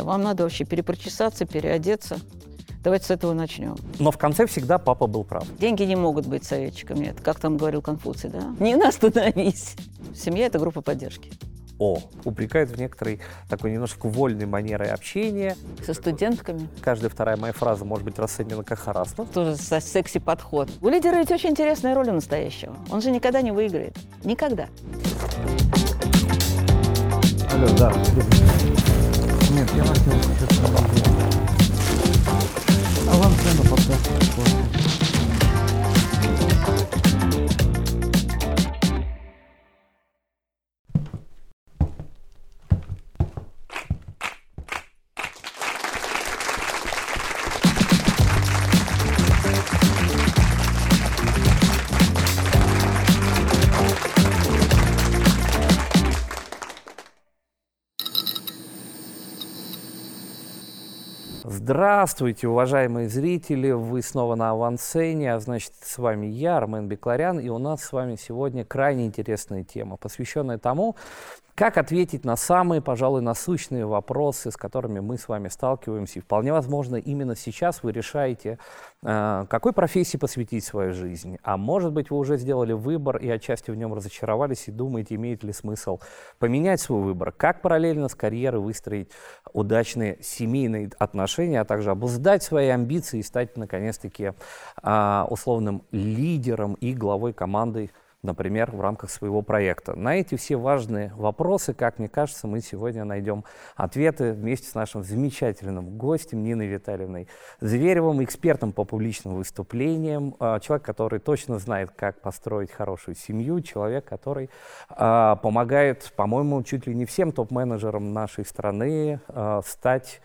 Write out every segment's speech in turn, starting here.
Не, вам надо вообще перепрочесаться, переодеться. Давайте с этого начнем. Но в конце всегда папа был прав. Деньги не могут быть советчиками. Это как там говорил Конфуций, да? Не остановись. Семья – это группа поддержки. О, упрекают в некоторой такой немножко вольной манерой общения. Со студентками. Каждая вторая моя фраза может быть расценена как харасно. Тоже со секси-подход. У лидера ведь очень интересная роль у настоящего. Он же никогда не выиграет. Никогда. Алло, да. Нет, я вас не слышу. А вам цена подкаст. Здравствуйте, уважаемые зрители! Вы снова на авансцене, а значит, с вами я, Армен Бекларян, и у нас с вами сегодня крайне интересная тема, посвященная тому, как ответить на самые, пожалуй, насущные вопросы, с которыми мы с вами сталкиваемся? И вполне возможно, именно сейчас вы решаете, э, какой профессии посвятить свою жизнь. А может быть, вы уже сделали выбор и отчасти в нем разочаровались и думаете, имеет ли смысл поменять свой выбор. Как параллельно с карьерой выстроить удачные семейные отношения, а также обуздать свои амбиции и стать, наконец-таки, э, условным лидером и главой команды например, в рамках своего проекта. На эти все важные вопросы, как мне кажется, мы сегодня найдем ответы вместе с нашим замечательным гостем Ниной Витальевной Зверевым, экспертом по публичным выступлениям, а, человек, который точно знает, как построить хорошую семью, человек, который а, помогает, по-моему, чуть ли не всем топ-менеджерам нашей страны а, стать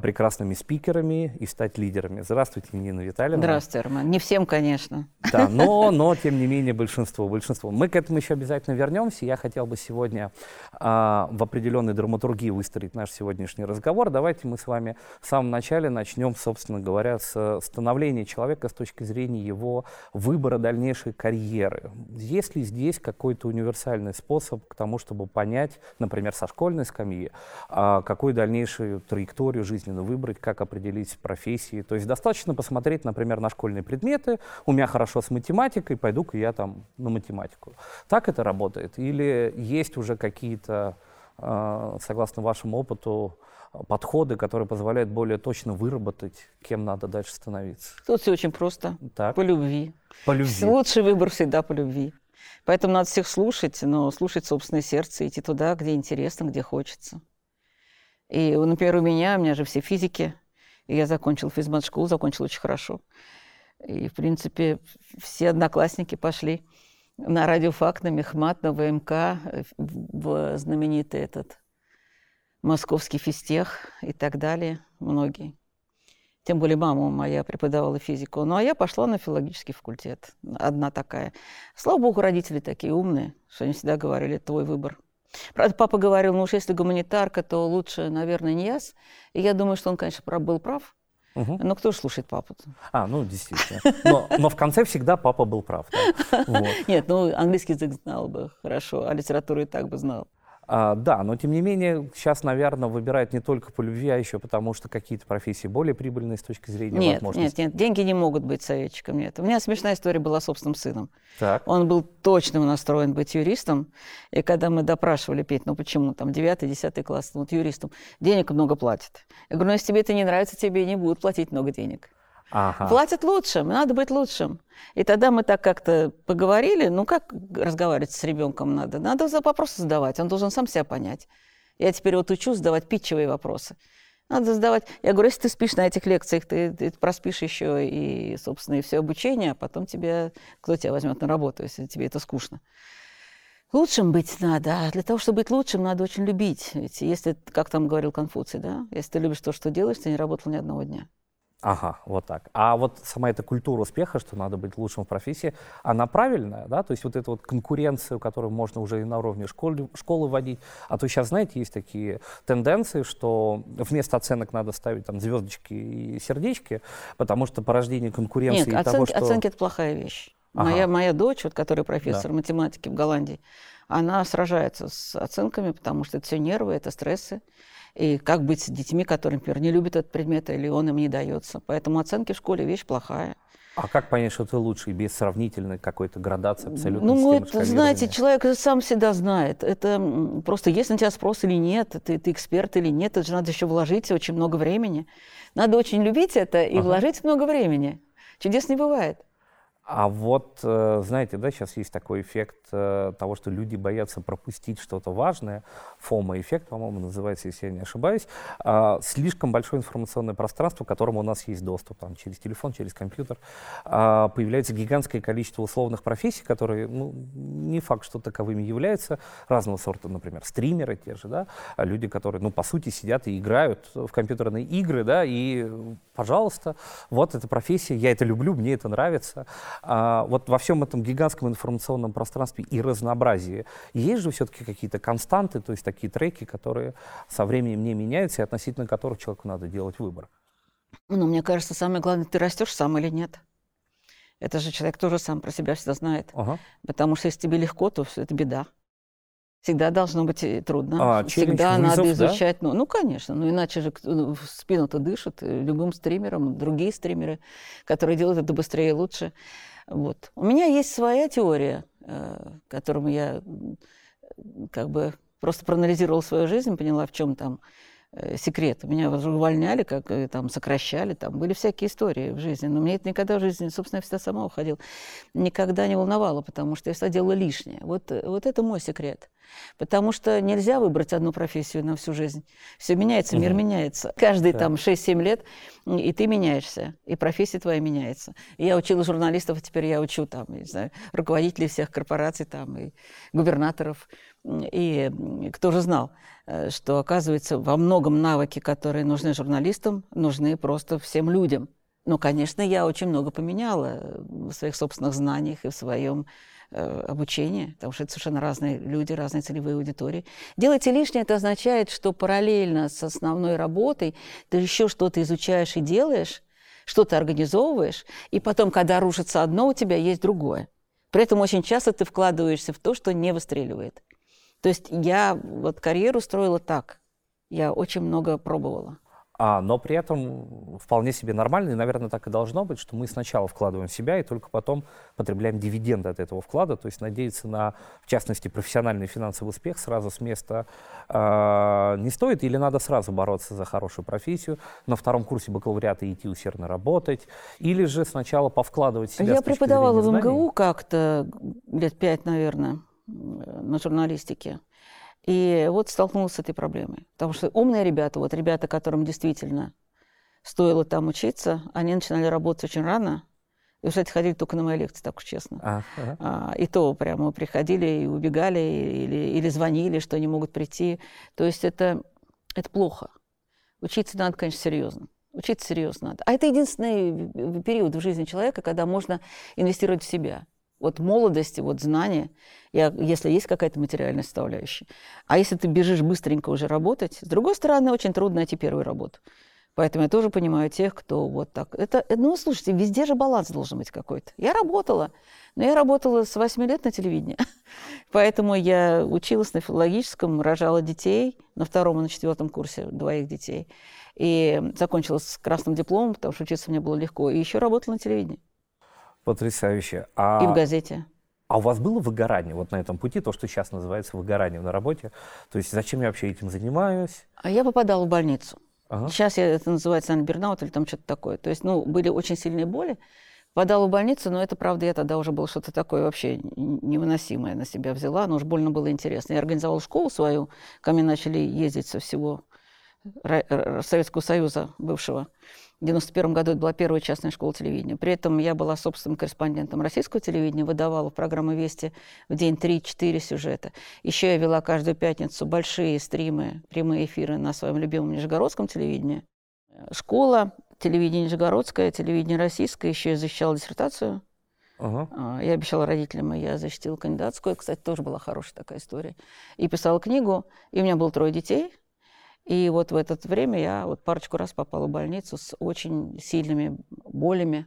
прекрасными спикерами и стать лидерами. Здравствуйте, Нина Витальевна. Здравствуйте, Армен. Не всем, конечно. Да, но, но тем не менее большинство, большинство. Мы к этому еще обязательно вернемся. Я хотел бы сегодня а, в определенной драматургии выстроить наш сегодняшний разговор. Давайте мы с вами в самом начале начнем, собственно говоря, с становления человека с точки зрения его выбора дальнейшей карьеры. Есть ли здесь какой-то универсальный способ к тому, чтобы понять, например, со школьной скамьи, а, какую дальнейшую траекторию жизненно выбрать, как определить профессии. То есть достаточно посмотреть, например, на школьные предметы. У меня хорошо с математикой, пойду-ка я там на математику. Так это работает? Или есть уже какие-то, а, согласно вашему опыту, подходы, которые позволяют более точно выработать, кем надо дальше становиться? Тут все очень просто. Так. По любви. По любви. Лучший выбор всегда по любви. Поэтому надо всех слушать, но слушать собственное сердце, идти туда, где интересно, где хочется. И, например, у меня, у меня же все физики, и я закончил физмат-школу, закончил очень хорошо. И, в принципе, все одноклассники пошли на радиофак, на Мехмат, на ВМК, в знаменитый этот московский физтех и так далее, многие. Тем более мама моя преподавала физику. Ну, а я пошла на филологический факультет. Одна такая. Слава богу, родители такие умные, что они всегда говорили, твой выбор. Правда, папа говорил, ну уж если гуманитарка, то лучше, наверное, не яс. И я думаю, что он, конечно, был прав. Угу. Но кто же слушает папу? -то? А, ну, действительно. Но, но в конце всегда папа был прав. Да? Вот. Нет, ну, английский язык знал бы хорошо, а литературу и так бы знал. А, да, но тем не менее сейчас, наверное, выбирают не только по любви, а еще потому, что какие-то профессии более прибыльные с точки зрения нет, возможностей. Нет, нет, деньги не могут быть советчиком. Нет. У меня смешная история была с собственным сыном. Так. Он был точно настроен быть юристом. И когда мы допрашивали Петь, ну почему, там, 9-10 класс, ну, вот юристом, денег много платят. Я говорю, ну если тебе это не нравится, тебе не будут платить много денег. Ага. Платят лучшим, надо быть лучшим. И тогда мы так как-то поговорили, ну как разговаривать с ребенком надо? Надо вопросы задавать, он должен сам себя понять. Я теперь вот учу задавать питчевые вопросы. Надо задавать. Я говорю, если ты спишь на этих лекциях, ты, ты проспишь еще и, собственно, и все обучение, а потом тебя, кто тебя возьмет на работу, если тебе это скучно. Лучшим быть надо, а для того, чтобы быть лучшим, надо очень любить. Ведь если, как там говорил Конфуций, да, если ты любишь то, что делаешь, ты не работал ни одного дня. Ага, вот так. А вот сама эта культура успеха, что надо быть лучшим в профессии, она правильная, да? То есть вот эта вот конкуренция, которую можно уже и на уровне школы, школы вводить. А то сейчас, знаете, есть такие тенденции, что вместо оценок надо ставить там звездочки и сердечки, потому что порождение конкуренции Нет, и оценки, того, что... оценки это плохая вещь. Ага. Моя, моя дочь, вот, которая профессор Да. математики в Голландии, она сражается с оценками, потому что это все нервы, это стрессы. И как быть с детьми, которые, например, не любят этот предмет, или он им не дается. Поэтому оценки в школе вещь плохая. А как понять, что ты лучший, без сравнительной какой-то градации абсолютно Ну, вот, знаете, человек сам всегда знает. Это просто есть на тебя спрос или нет, ты, ты эксперт или нет, это же надо еще вложить очень много времени. Надо очень любить это и ага. вложить много времени. Чудес не бывает. А вот, э, знаете, да, сейчас есть такой эффект э, того, что люди боятся пропустить что-то важное. ФОМа-эффект, по-моему, называется, если я не ошибаюсь. А, слишком большое информационное пространство, к которому у нас есть доступ там, через телефон, через компьютер. А, появляется гигантское количество условных профессий, которые, ну, не факт, что таковыми являются. Разного сорта, например, стримеры те же, да, а люди, которые, ну, по сути, сидят и играют в компьютерные игры, да, и, пожалуйста, вот эта профессия, я это люблю, мне это нравится. А, вот во всем этом гигантском информационном пространстве и разнообразии есть же все-таки какие-то константы, то есть такие треки, которые со временем не меняются и относительно которых человеку надо делать выбор? Ну, мне кажется, самое главное, ты растешь сам или нет. Это же человек тоже сам про себя всегда знает. Ага. Потому что если тебе легко, то все это беда. Всегда должно быть э, трудно. А, Всегда вызов, надо изучать. Да? Ну, ну, конечно. Ну, иначе же ну, в спину-то дышат э, любым стримером, другие стримеры, которые делают это быстрее и лучше. Вот. У меня есть своя теория, э, которую я как бы просто проанализировала свою жизнь, поняла, в чем там секрет. Меня увольняли, как э, там сокращали, там были всякие истории в жизни. Но мне это никогда в жизни, собственно, я всегда сама уходила, никогда не волновало, потому что я всегда делала лишнее. Вот, вот это мой секрет. Потому что нельзя выбрать одну профессию на всю жизнь. Все меняется, мир угу. меняется. Каждые да. там 6-7 лет, и ты меняешься, и профессия твоя меняется. И я учила журналистов, а теперь я учу там, не знаю, руководителей всех корпораций там, и губернаторов. И кто же знал, э, что, оказывается, во многом навыки, которые нужны журналистам, нужны просто всем людям. Ну, конечно, я очень много поменяла в своих собственных знаниях и в своем Э, обучение, потому что это совершенно разные люди, разные целевые аудитории. Делайте лишнее, это означает, что параллельно с основной работой ты еще что-то изучаешь и делаешь, что-то организовываешь, и потом, когда рушится одно, у тебя есть другое. При этом очень часто ты вкладываешься в то, что не выстреливает. То есть я вот карьеру строила так. Я очень много пробовала. А, но при этом вполне себе нормально, и, наверное, так и должно быть, что мы сначала вкладываем в себя и только потом потребляем дивиденды от этого вклада, то есть надеяться на, в частности, профессиональный финансовый успех сразу с места э, не стоит, или надо сразу бороться за хорошую профессию, на втором курсе бакалавриата идти усердно работать, или же сначала повкладывать в себя Я преподавала в МГУ как-то лет пять, наверное, на журналистике. И вот столкнулась с этой проблемой. Потому что умные ребята, вот ребята, которым действительно стоило там учиться, они начинали работать очень рано. И, кстати, ходили только на мои лекции, так уж честно. А, ага. а, и то прямо приходили и убегали, или, или звонили, что они могут прийти. То есть это, это плохо. Учиться надо, конечно, серьезно. Учиться серьезно надо. А это единственный период в жизни человека, когда можно инвестировать в себя вот молодости, вот знания, я, если есть какая-то материальная составляющая. А если ты бежишь быстренько уже работать, с другой стороны, очень трудно найти первую работу. Поэтому я тоже понимаю тех, кто вот так. Это, ну, слушайте, везде же баланс должен быть какой-то. Я работала, но я работала с 8 лет на телевидении. Поэтому я училась на филологическом, рожала детей на втором и на четвертом курсе, двоих детей. И закончила с красным дипломом, потому что учиться мне было легко. И еще работала на телевидении. Потрясающе. А... И в газете. А у вас было выгорание вот на этом пути, то, что сейчас называется выгоранием на работе? То есть зачем я вообще этим занимаюсь? А я попадала в больницу. Ага. Сейчас я, это называется, наверное, бернаут или там что-то такое. То есть, ну, были очень сильные боли. Попадала в больницу, но это, правда, я тогда уже было что-то такое вообще невыносимое на себя взяла, но уж больно было интересно. Я организовала школу свою, ко мне начали ездить со всего Советского Союза бывшего. В 1991 году это была первая частная школа телевидения. При этом я была собственным корреспондентом российского телевидения, выдавала в программы «Вести» в день 3-4 сюжета. Еще я вела каждую пятницу большие стримы, прямые эфиры на своем любимом нижегородском телевидении. Школа, телевидение нижегородское, телевидение российское. Еще я защищала диссертацию. Uh-huh. Я обещала родителям, и я защитила кандидатскую. Кстати, тоже была хорошая такая история. И писала книгу. И у меня было трое детей – и вот в это время я вот парочку раз попала в больницу с очень сильными болями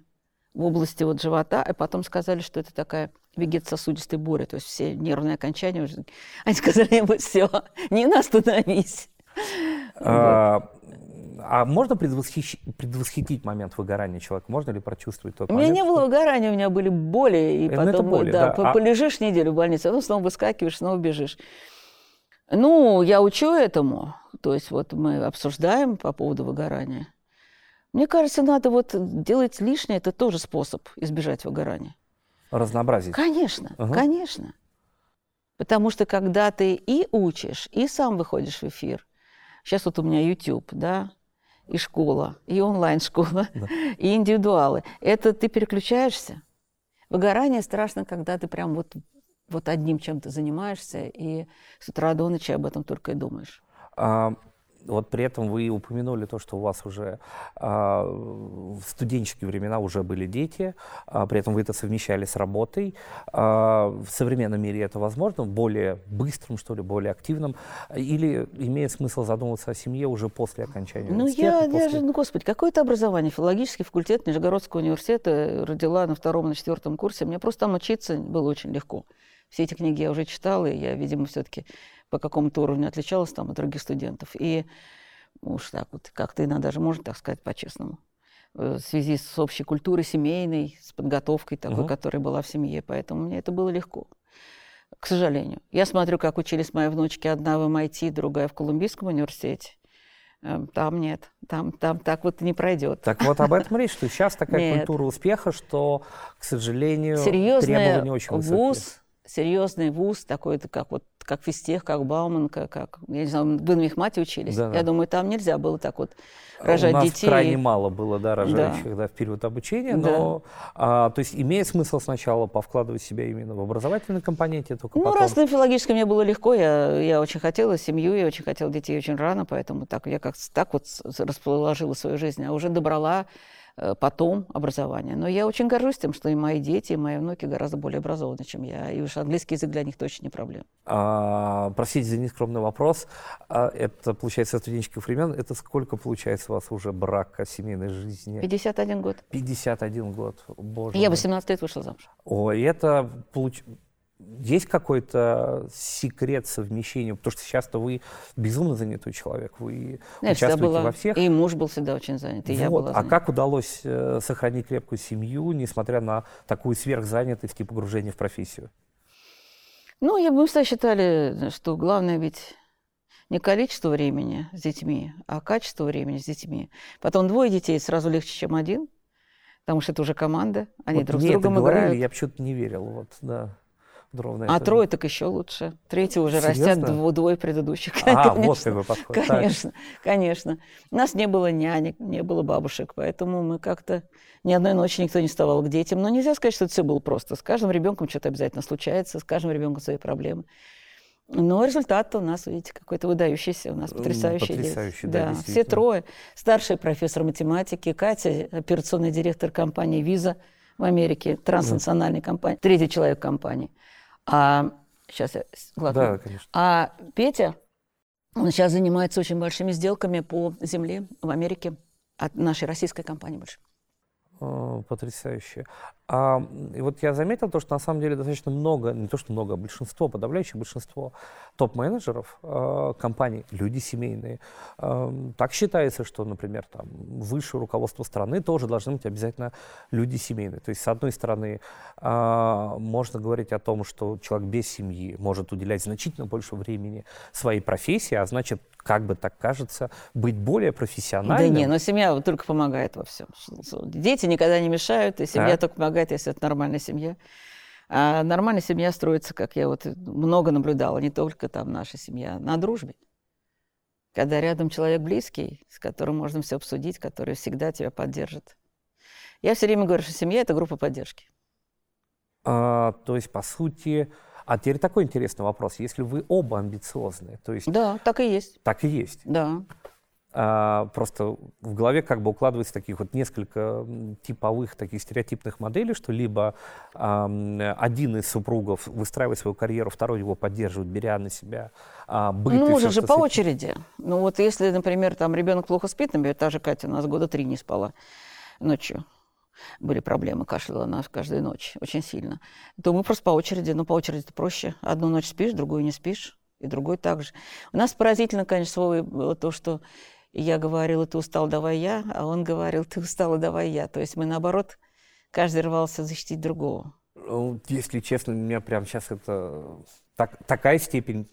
в области вот живота, и потом сказали, что это такая вегетососудистая буря, то есть все нервные окончания уже. Они сказали, вот все, не остановись. А, а можно предвосхищ- предвосхитить момент выгорания человека? Можно ли прочувствовать тот У меня момент? не что- было выгорания, у меня были боли, и Ну, это потом, боли, да, да. А- полежишь неделю в больнице, а потом снова выскакиваешь, снова бежишь. Ну, я учу этому, то есть вот мы обсуждаем по поводу выгорания. Мне кажется, надо вот делать лишнее, это тоже способ избежать выгорания. Разнообразить. Конечно, Ага. конечно. Потому что когда ты и учишь, и сам выходишь в эфир, сейчас вот у меня YouTube, да, и школа, и онлайн-школа, Да. и индивидуалы, это ты переключаешься. Выгорание страшно, когда ты прям вот, вот одним чем-то занимаешься, и с утра до ночи об этом только и думаешь. А, вот при этом вы упомянули то, что у вас уже а, в студенческие времена уже были дети, а, при этом вы это совмещали с работой. А, в современном мире это возможно, более быстрым, что ли, более активным? Или имеет смысл задумываться о семье уже после окончания Ну, университета? я, я после- же, ну, господи, какое-то образование. Филологический факультет Нижегородского университета родила на втором, на четвертом курсе. Мне просто там учиться было очень легко. Все эти книги я уже читала, и я, видимо, все-таки по какому-то уровню отличалась там от других студентов. И уж так вот, как-то иногда даже можно так сказать по-честному. э, В связи с общей культурой семейной, с подготовкой такой, Мгм. которая была в семье. Поэтому мне это было легко. К сожалению. Я смотрю, как учились мои внучки. Одна в MIT, другая в Колумбийском университете. Эм, Там нет. Там, там так вот не пройдет. Так вот об этом речь, что сейчас такая Нет. культура успеха, что, к сожалению, Серьезный требования очень высокие. вуз, серьезный вуз, такой как вот как Фистех, как Бауманка, как, я не знаю, вы на Мехмате учились. Да-да. Я думаю, там нельзя было так вот У рожать нас детей. крайне мало было, да, рожающих, да, в период обучения, Да. но, а, то есть имеет смысл сначала повкладывать себя именно в образовательной компоненте, только Ну, потом... раз на филологическом мне было легко, я, я очень хотела семью, я очень хотела детей очень рано, поэтому так, я как так вот расположила свою жизнь, а уже добрала потом образование. Но я очень горжусь тем, что и мои дети, и мои внуки гораздо более образованы, чем я. И уж английский язык для них точно не проблема. А, простите за нескромный вопрос. А, это, получается, от студенческих времен. Это сколько, получается, у вас уже брака, семейной жизни? 51 год. 51 год. Боже Я мой. 18 лет вышла замуж. Ой, это получ... Есть какой-то секрет совмещения? Потому что сейчас-то вы безумно занятой человек. Вы Я участвуете была, во всех. и муж был всегда очень занят, и я Вот. была А занята. как удалось э, сохранить крепкую семью, несмотря на такую сверхзанятость и погружение в профессию? Ну, я, мы всегда считали, что главное ведь не количество времени с детьми, а качество времени с детьми. Потом двое детей сразу легче, чем один, потому что это уже команда, они Вот друг с мне это другом говорили, играют. я почему-то не верил. Вот, да. Вот ровно А это. трое так еще лучше. Третий уже Серьезно? растят дво- двое предыдущих. А, вот Конечно. какой подход. Так. Конечно, конечно. У нас не было нянек, не было бабушек, поэтому мы как-то ни одной ночи никто не вставал к детям. Но нельзя сказать, что это все было просто. С каждым ребенком что-то обязательно случается, с каждым ребенком свои проблемы. Но результат у нас, видите, какой-то выдающийся, у нас потрясающий. потрясающий, да, все действительно. трое. Старший профессор математики, Катя, операционный директор компании «Виза» в Америке, транснациональной компании, третий человек компании. А сейчас я глотну. Да, конечно. А Петя, он сейчас занимается очень большими сделками по земле в Америке от нашей российской компании больше. О, Потрясающе. А, и вот я заметил то, что на самом деле достаточно много, не то что много, а большинство, подавляющее большинство топ-менеджеров э, компаний, люди семейные. Эм, так считается, что, например, там, высшее руководство страны тоже должны быть обязательно люди семейные. То есть, с одной стороны, а, можно говорить о том, что человек без семьи может уделять значительно больше времени своей профессии, а значит, как бы так кажется, быть более Да профессиональным. не, но семья только помогает во всем. Дети никогда не мешают, и семья Так. только помогает, если это нормальная семья. А нормальная семья строится, как я вот много наблюдала, не только там наша семья, на дружбе. Когда рядом человек близкий, с которым можно все обсудить, который всегда тебя поддержит. Я все время говорю, что семья – это группа поддержки. А, то есть, по сути, а теперь такой интересный вопрос. Если вы оба амбициозные, то есть Да, так и есть. так и есть. Да. А, просто в голове как бы укладывается таких вот несколько типовых таких стереотипных моделей, что либо ам, один из супругов выстраивает свою карьеру, второй его поддерживает, беря на себя а, быт Ну, можно же по этим- очереди. Ну, вот если, например, там ребенок плохо спит, например, та же Катя у нас года три не спала ночью. Были проблемы, кашляла она каждую ночь очень сильно. То мы просто по очереди, ну, по очереди проще. Одну ночь спишь, другую не спишь. и другой также. У нас поразительно, конечно, с Вовой было то, что я говорила, ты устал, давай я, а он говорил, ты устала, давай я. То есть мы, наоборот, каждый рвался защитить другого. Ну, Если честно, у меня прямо сейчас это так- такая степень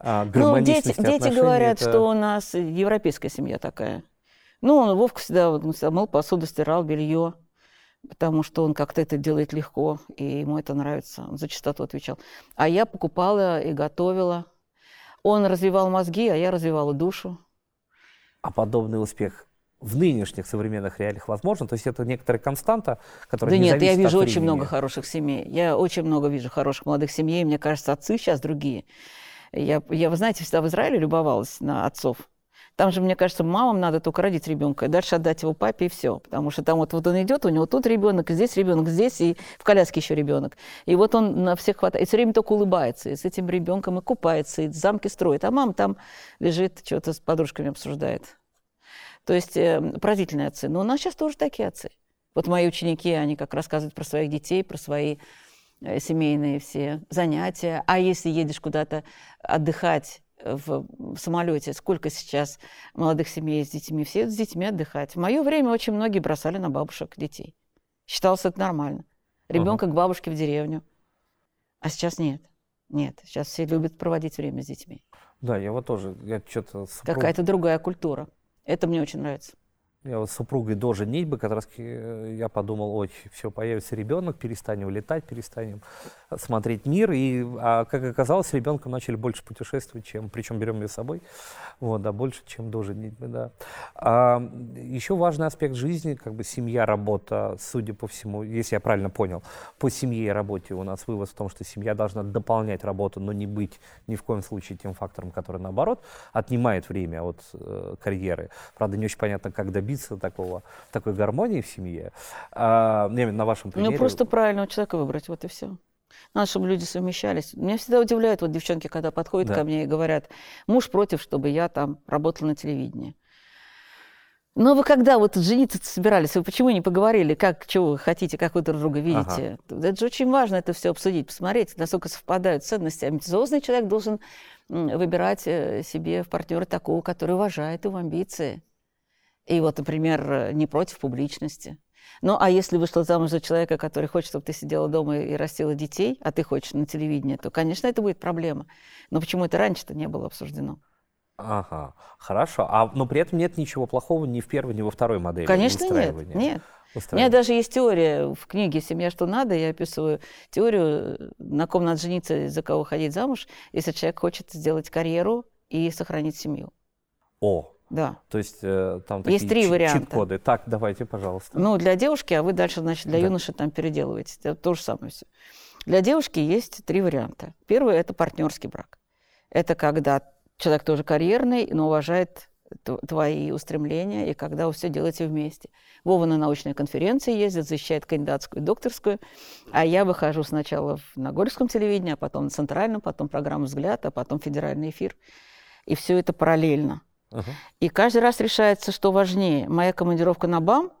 а, Ну, гармоничности дети, дети отношений, говорят, это- что у нас европейская семья такая. Ну, он, Вовка всегда он всегда мыл посуду, стирал белье, потому что он как-то это делает легко, и ему это нравится. Он за чистоту отвечал. А я покупала и готовила. Он развивал мозги, а я развивала душу. А подобный успех в нынешних современных реалиях возможно? То есть это некоторая константа, которая Да не нет, я вижу очень много хороших семей. Я очень много вижу хороших молодых семей. Мне кажется, отцы сейчас другие. Я, я, вы знаете, всегда в Израиле любовалась на отцов. Там же, мне кажется, мамам надо только родить ребенка, и дальше отдать его папе и все. Потому что там вот, вот он идет, у него тут ребенок, здесь ребенок, здесь, и в коляске еще ребенок. И вот он на всех хватает. И все время только улыбается. И с этим ребенком и купается, и замки строит. А мама там лежит, что-то с подружками обсуждает. То есть э, поразительные отцы. Но у нас сейчас тоже такие отцы. Вот мои ученики, они как рассказывают про своих детей, про свои э, семейные все занятия. А если едешь куда-то отдыхать в, в самолете, сколько сейчас молодых семей с детьми? Все с детьми отдыхать. В мое время очень многие бросали на бабушек детей. Считалось это нормально. Ребенка к бабушке в деревню. А сейчас нет. Нет, сейчас все любят проводить время с детьми. Да, я вот тоже, я что-то Какая-то другая культура. Это мне очень нравится. Я вот с супругой до женитьбы как раз э, я подумал, ой, все, появится ребенок, перестанем летать, перестанем смотреть мир. И, а, как оказалось, ребенком начали больше путешествовать, чем, причем берем ее с собой, вот, да, больше, чем до женитьбы, да. А, еще важный аспект жизни, как бы семья, работа, судя по всему, если я правильно понял, по семье и работе у нас вывод в том, что семья должна дополнять работу, но не быть ни в коем случае тем фактором, который, наоборот, отнимает время от э, карьеры. Правда, не очень понятно, как добиться такого, такой гармонии в семье. А, я виду на вашем примере. Ну, просто правильного человека выбрать, вот и все. Надо, чтобы люди совмещались. Меня всегда удивляют вот девчонки, когда подходят Да. ко мне и говорят, муж против, чтобы я там работала на телевидении. Но вы когда вот жениться собирались, вы почему не поговорили, как, что вы хотите, как вы друг друга видите? Это же очень важно это все обсудить, посмотреть, насколько совпадают ценности. Амбициозный человек должен выбирать э, себе в партнера такого, который уважает его амбиции. И вот, например, э, не против публичности. Ну, а если вышла замуж за человека, который хочет, чтобы ты сидела дома и растила детей, а ты хочешь на телевидении, то, конечно, это будет проблема. Но почему это раньше-то не было обсуждено? Ага, хорошо. А, но при этом нет ничего плохого ни в первой, ни во второй модели Конечно, нет. Нет. У меня даже есть теория в книге «Семья, что надо». Я описываю теорию, на ком надо жениться, за кого ходить замуж, если человек хочет сделать карьеру и сохранить семью. О, Да. то есть э, там Есть такие три варианта. чит-коды. Так, давайте, пожалуйста. Ну, для девушки, а вы дальше, значит, для Да. юноши там переделываете. Это то же самое все. Для девушки есть три варианта. Первый – это партнерский брак. Это когда человек тоже карьерный, но уважает твои устремления, и когда вы все делаете вместе. Вова на научные конференции ездит, защищает кандидатскую и докторскую, а я выхожу сначала в- на Горьковском телевидении, а потом на Центральном, потом программу «Взгляд», а потом федеральный эфир. И все это параллельно. И каждый раз решается, что важнее. Моя командировка на БАМ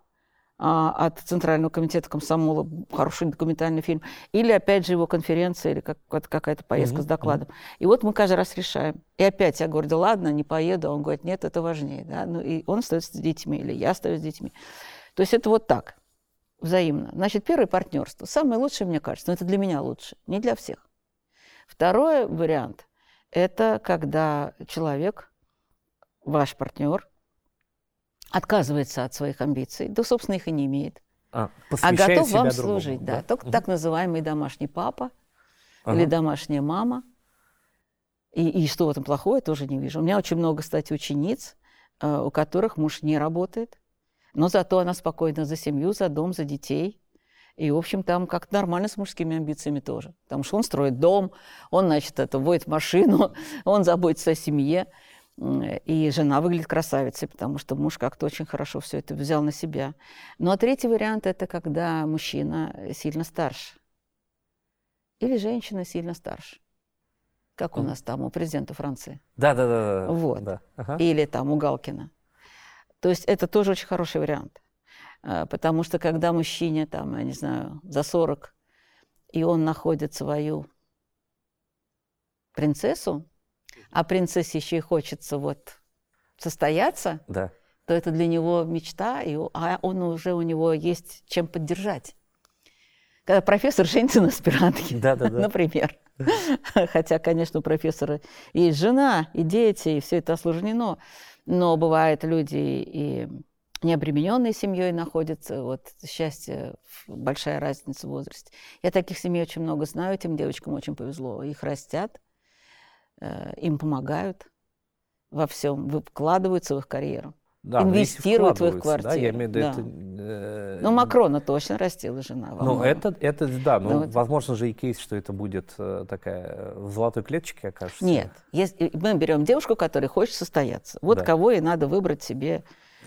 а, от Центрального комитета комсомола, хороший документальный фильм, или опять же его конференция, или как, как- какая-то поездка Мгм, с докладом. И вот мы каждый раз решаем. И опять я говорю, да ладно, не поеду. А Он говорит, нет, это важнее. Да? Ну, и он остается с детьми, или я остаюсь с детьми. То есть это вот так, взаимно. Значит, первое партнерство. Самое лучшее, мне кажется, но это для меня лучше, не для всех. Второй вариант – это когда человек, ваш партнер, отказывается от своих амбиций, да, собственно, их и не имеет, А, а готов вам другому, служить. Да, да? только Мгм. так называемый домашний папа Ага. или домашняя мама. И, и что в этом плохого, я тоже не вижу. У меня очень много, кстати, учениц, э, у которых муж не работает, но зато она спокойна за семью, за дом, за детей. И, в общем, там как-то нормально с мужскими амбициями тоже. Потому что он строит дом, он, значит, это, водит машину, он заботится о семье. М, И жена выглядит красавицей, потому что муж как-то очень хорошо все это взял на себя. Ну а третий вариант – это когда мужчина сильно старше. Или женщина сильно старше. Как у нас там у президента Франции. Да, да, да, да. Вот. да. Ага. Или там у Галкина. То есть это тоже очень хороший вариант. А, Потому что когда мужчине, там, я не знаю, за 40, и он находит свою принцессу, а принцессе еще и хочется вот состояться, Да. то это для него мечта, и, а он уже у него есть чем поддержать. Когда профессор женится на аспирантке, Да-да-да. например. Хотя, конечно, у профессора есть жена и дети, и все это осложнено. Но бывают люди и необремененные семьей находятся. Вот счастье, большая разница в возрасте. Я таких семей очень много знаю, этим девочкам очень повезло. Их растят, им помогают во всем, вкладываются в их карьеру. Да, Инвестируют в их вкладываются, Да, я квартиру, имею в виду, да. это, э, Ну, Макрона точно растила жена. Ну, многом. это, это, да, ну, Ну, вот. возможно же и кейс, что это будет э, такая э, в золотой клеточке окажется. Нет, если мы берем девушку, которая хочет состояться. Вот Да. кого и надо выбрать себе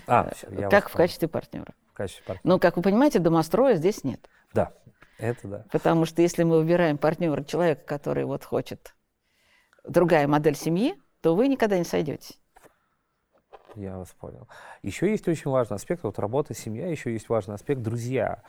А, всё, я э, как в качестве партнера. В качестве партнера. Но, как вы понимаете, домостроя здесь нет. Да, это да. Потому что если мы выбираем партнера человека, который вот хочет другая модель семьи, то вы никогда не сойдете. Я вас понял. Еще есть очень важный аспект, вот работа, семья, еще есть важный аспект друзья.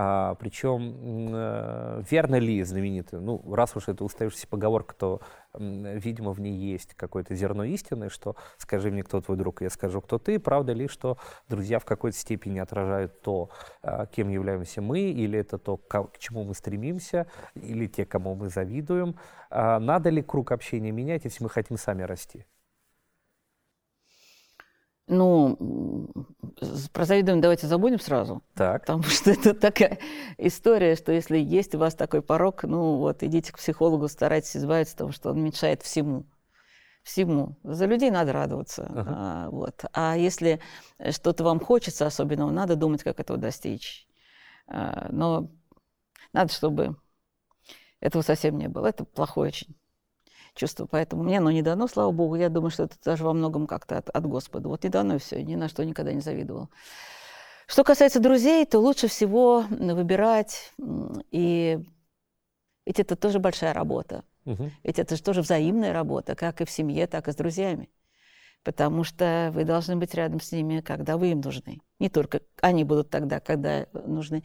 А, причем, э, верно ли знаменитый, ну, раз уж это устоявшаяся поговорка, то, видимо, в ней есть какое-то зерно истины, что скажи мне, кто твой друг, я скажу, кто ты. Правда ли, что друзья в какой-то степени отражают то, а, кем являемся мы, или это то, к чему мы стремимся, или те, кому мы завидуем? А, надо ли круг общения менять, если мы хотим сами расти? Ну, про завидование давайте забудем сразу. Так. Потому что это такая история, что если есть у вас такой порог, ну вот, идите к психологу, старайтесь избавиться от того, что он мешает всему. Всему. За людей надо радоваться. Ага. А, вот. а если э, что-то вам хочется особенного, надо думать, как этого достичь. А, но надо, чтобы этого совсем не было. Это плохое очень чувство. Поэтому мне оно не дано, слава богу. Я думаю, что это даже во многом как-то от, от Господа. Вот не дано и все, ни на что никогда не завидовал. Что касается друзей, то лучше всего выбирать, и ведь это тоже большая работа. Мгм. Ведь это же тоже взаимная работа, как и в семье, так и с друзьями. Потому что вы должны быть рядом с ними, когда вы им нужны. Не только они будут тогда, когда нужны.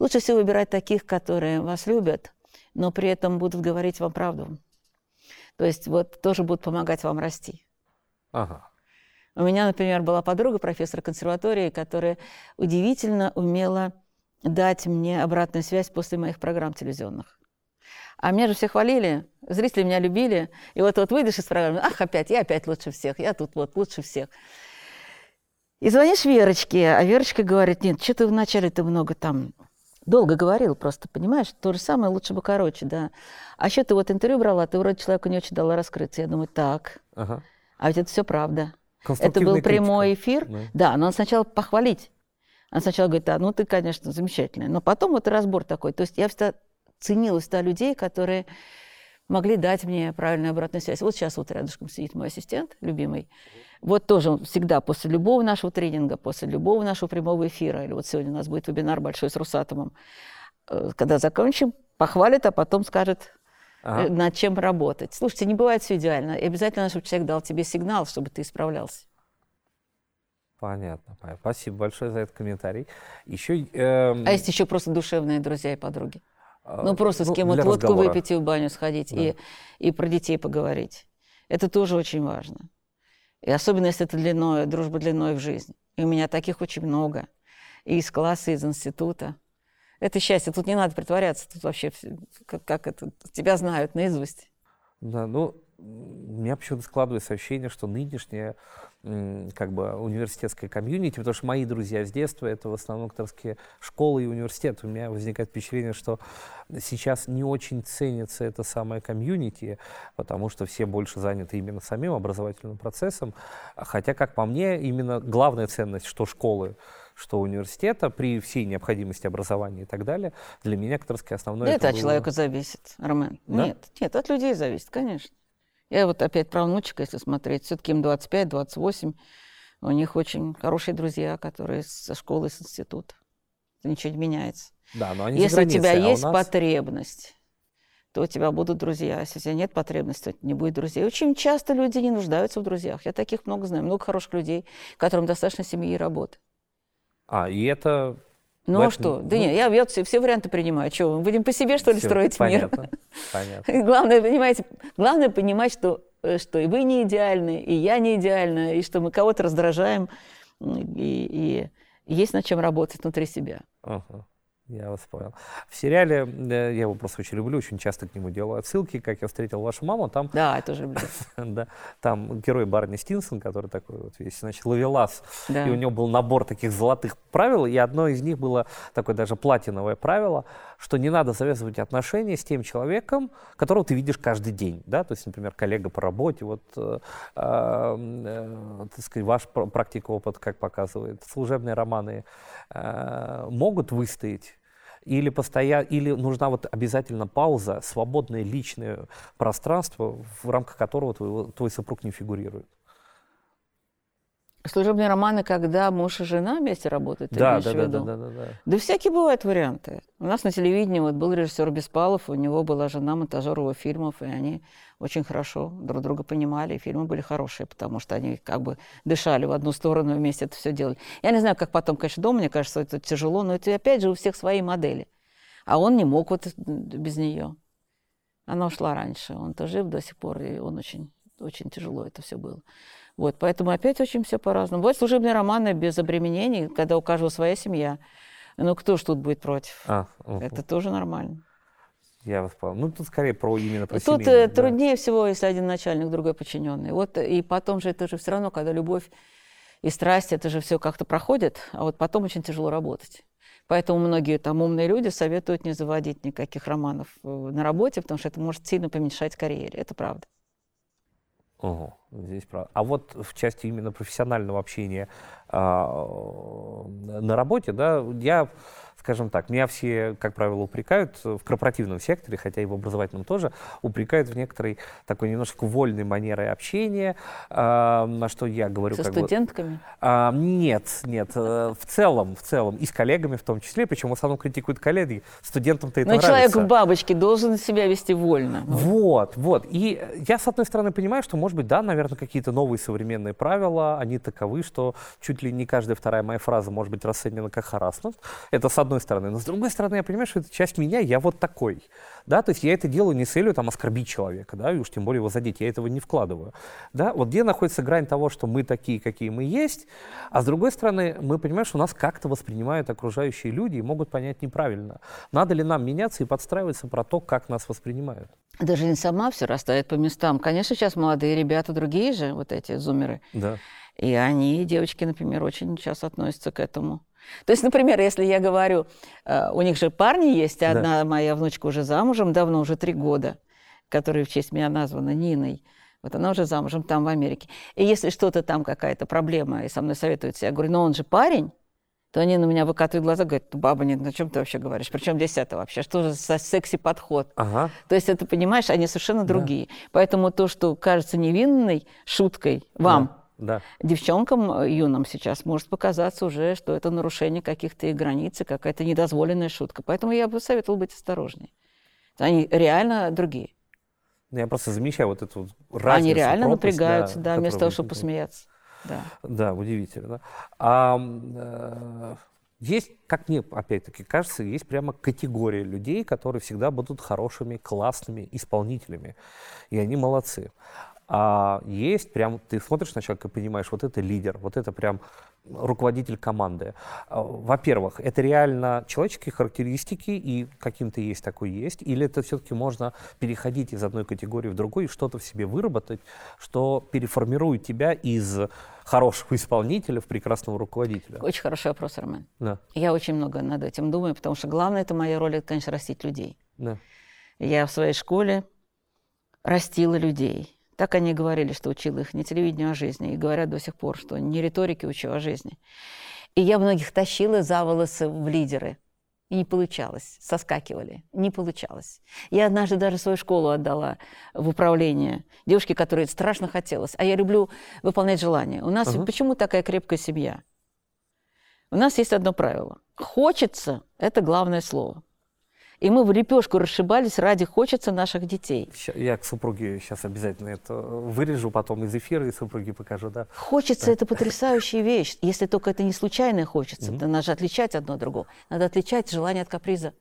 Лучше всего выбирать таких, которые вас любят, но при этом будут говорить вам правду. То есть вот тоже будут помогать вам расти. Ага. У меня, например, была подруга профессора консерватории, которая удивительно умела дать мне обратную связь после моих программ телевизионных. А меня же все хвалили, зрители меня любили. И вот, вот выйдешь из программы, ах, опять, я опять лучше всех, я тут вот лучше всех. И звонишь Верочке, а Верочка говорит, нет, что ты вначале ты много там долго говорил просто, понимаешь? То же самое, лучше бы короче, да. А еще ты вот интервью брала, ты вроде человеку не очень дала раскрыться. Я думаю, так, Ага. а ведь это все правда. Это был прямой критика. эфир. Да. Да, но он сначала похвалить. Он сначала говорит, а, ну ты, конечно, замечательная. Но потом вот разбор такой. То есть я всегда ценила всегда людей, которые могли дать мне правильную обратную связь. Вот сейчас вот рядышком сидит мой ассистент, любимый. Вот тоже всегда после любого нашего тренинга, после любого нашего прямого эфира, или вот сегодня у нас будет вебинар большой с Русатомом, э, когда закончим, похвалит, а потом скажет, Ага. э, над чем работать. Слушайте, не бывает все идеально. И обязательно, чтобы человек дал тебе сигнал, чтобы ты исправлялся. Понятно, понятно. Спасибо большое за этот комментарий. Еще... эм, А есть еще просто душевные друзья и подруги. а, Ну, просто с кем вот для водку разговора. выпить и в баню сходить, Да. и, и про детей поговорить. Это тоже очень важно. И особенно, если это длиной, дружба длиной в жизнь. И у меня таких очень много. И из класса, и из института. Это счастье. Тут не надо притворяться. Тут вообще как, как это, тебя знают наизусть. Да, ну, у меня почему-то складывается ощущение, что нынешняя как бы университетская комьюнити, потому что мои друзья с детства это в основном таки школы и университет. У меня возникает впечатление, что сейчас не очень ценится это самое комьюнити, потому что все больше заняты именно самим образовательным процессом. Хотя, как по мне, именно главная ценность, что школы, что университета, при всей необходимости образования и так далее, для меня таки основное Да это от было- человека зависит, Армен. Да? Нет, нет, от людей зависит, конечно. Я вот опять про внучек, если смотреть, все-таки им 25-28, у них очень хорошие друзья, которые со школы, с института. Ничего не меняется. Да, но они Если у тебя границей, а у есть нас- потребность, то у тебя будут друзья. Если у тебя нет потребности, то не будет друзей. Очень часто люди не нуждаются в друзьях. Я таких много знаю. Много хороших людей, которым достаточно семьи и работы. А, и это... Ну а что? Да ну- нет, я, я все, все варианты принимаю. Что, мы будем по себе, что ли, всё строить мир? понятно, Понятно. И Главное, понимаете, главное понимать, что э, что и вы не идеальны, и я не идеальна, и что мы кого-то раздражаем, и, и есть над чем работать внутри себя. Ага. Я вас понял. В сериале, э, я его просто очень люблю, очень часто к нему делаю отсылки, как я встретил вашу маму, там... Да, я тоже люблю. да, там герой Барни Стинсон, который такой вот весь, значит, ловелас, Да. и у него был набор таких золотых правил, и одно из них было такое даже платиновое правило, что не надо завязывать отношения с тем человеком, которого ты видишь каждый день, да, то есть, например, коллега по работе, вот, э, э, так сказать, ваш пр- практика опыт, как показывает, служебные романы э, могут выстоять или, постоя... или нужна вот обязательно пауза, свободное личное пространство, в рамках которого твой, твой супруг не фигурирует. Служебные романы, когда муж и жена вместе работают, ты Да, да, в да, виду? да, да, да, да. Да всякие бывают варианты. У нас на телевидении вот был режиссер Беспалов, у него была жена монтажер его фильмов, и они очень хорошо друг друга понимали, и фильмы были хорошие, потому что они как бы дышали в одну сторону и вместе это все делали. Я не знаю, как потом, конечно, дома, мне кажется, это тяжело, но это опять же у всех свои модели. А он не мог вот без нее. Она ушла раньше, он-то жив до сих пор, и он очень, очень тяжело это все было. Вот, поэтому опять очень все по-разному. Бывают служебные романы без обременений, когда у каждого своя семья. Ну, кто ж тут будет против? А, мгм. Это тоже нормально. Я вас понял. Ну, тут скорее про именно про Тут семейное, э, да. труднее всего, если один начальник, другой подчиненный. Вот и потом же это же все равно, когда любовь и страсть, это же все как-то проходит, а вот потом очень тяжело работать. Поэтому многие там умные люди советуют не заводить никаких романов э, на работе, потому что это может сильно помешать карьере. Это правда. Ого, здесь правда. А вот в части именно профессионального общения а, на работе, да, я, скажем так, меня все, как правило, упрекают в корпоративном секторе, хотя и в образовательном тоже, упрекают в некоторой такой немножко вольной манерой общения, а, на что я говорю Со как бы... студентками. А, нет, нет, э, в целом, в целом, и с коллегами в том числе, причем в основном критикуют коллеги, студентам-то это Но человек нравится. в бабочке должен себя вести вольно. Вот, вот. И я, с одной стороны, понимаю, что, может быть, да, наверное, какие-то новые современные правила, они таковы, что чуть ли не каждая вторая моя фраза может быть расценена как харассмент. Это с одной стороны. Но с другой стороны, я понимаю, что это часть меня, я вот такой. Да, то есть я это делаю не с целью там, оскорбить человека, да, и уж тем более его задеть, я этого не вкладываю. Да, вот где находится грань того, что мы такие, какие мы есть, а с другой стороны, мы понимаем, что нас как-то воспринимают окружающие люди и могут понять неправильно. Надо ли нам меняться и подстраиваться про то, как нас воспринимают? Даже не сама все расставит по местам. Конечно, сейчас молодые ребята другие же, вот эти зумеры. Да. И они, девочки, например, очень часто относятся к этому. То есть, например, если я говорю, э, у них же парни есть, Да. одна моя внучка уже замужем, давно, уже три года, которая в честь меня названа Ниной. Вот она уже замужем там, в Америке. И если что-то там, какая-то проблема, и со мной советуются, я говорю, ну он же парень, то они на меня выкатывают глаза, говорят, «Ну, баба, нет, о чем ты вообще говоришь? Причем здесь это вообще? Что же за секси-подход? Ага. То есть это, понимаешь, они совершенно другие. Поэтому то, что кажется невинной шуткой вам, Да. Девчонкам э, юным сейчас может показаться уже, что это нарушение каких-то их границ, какая-то недозволенная шутка. Поэтому я бы советовала быть осторожнее. Они реально другие. Ну, Я просто замечаю вот эту вот разницу. Они реально пропасть, напрягаются, да, которая вместо того, чтобы посмеяться. Да. Да, удивительно. да. А, э, есть, как мне опять-таки кажется, есть прямо категория людей, которые всегда будут хорошими, классными исполнителями. И они молодцы. А есть прям, ты смотришь на человека и понимаешь, вот это лидер, вот это прям руководитель команды. А, Во-первых, это реально человеческие характеристики, и каким-то есть такой есть, или это все-таки можно переходить из одной категории в другую и что-то в себе выработать, что переформирует тебя из хорошего исполнителя в прекрасного руководителя. Очень хороший вопрос, Армен. Да, Я очень много над этим думаю, потому что главное, это моя роль, это, конечно, растить людей. да. Я в своей школе растила людей. Так они говорили, что учила их не телевидению, а жизни. И говорят до сих пор, что не риторики учу, а жизни. И я многих тащила за волосы в лидеры. И не получалось. Соскакивали. Не получалось. Я однажды даже свою школу отдала в управление. Девушке, которой страшно хотелось. А я люблю выполнять желания. У нас Ага. почему такая крепкая семья? У нас есть одно правило. Хочется – это главное слово. И мы в лепешку расшибались ради хочется наших детей. Я к супруге сейчас обязательно это вырежу потом из эфира и супруге покажу, да. Хочется это потрясающая вещь, если только это не случайное хочется. Да надо же отличать одно от другого. Надо отличать желание от каприза.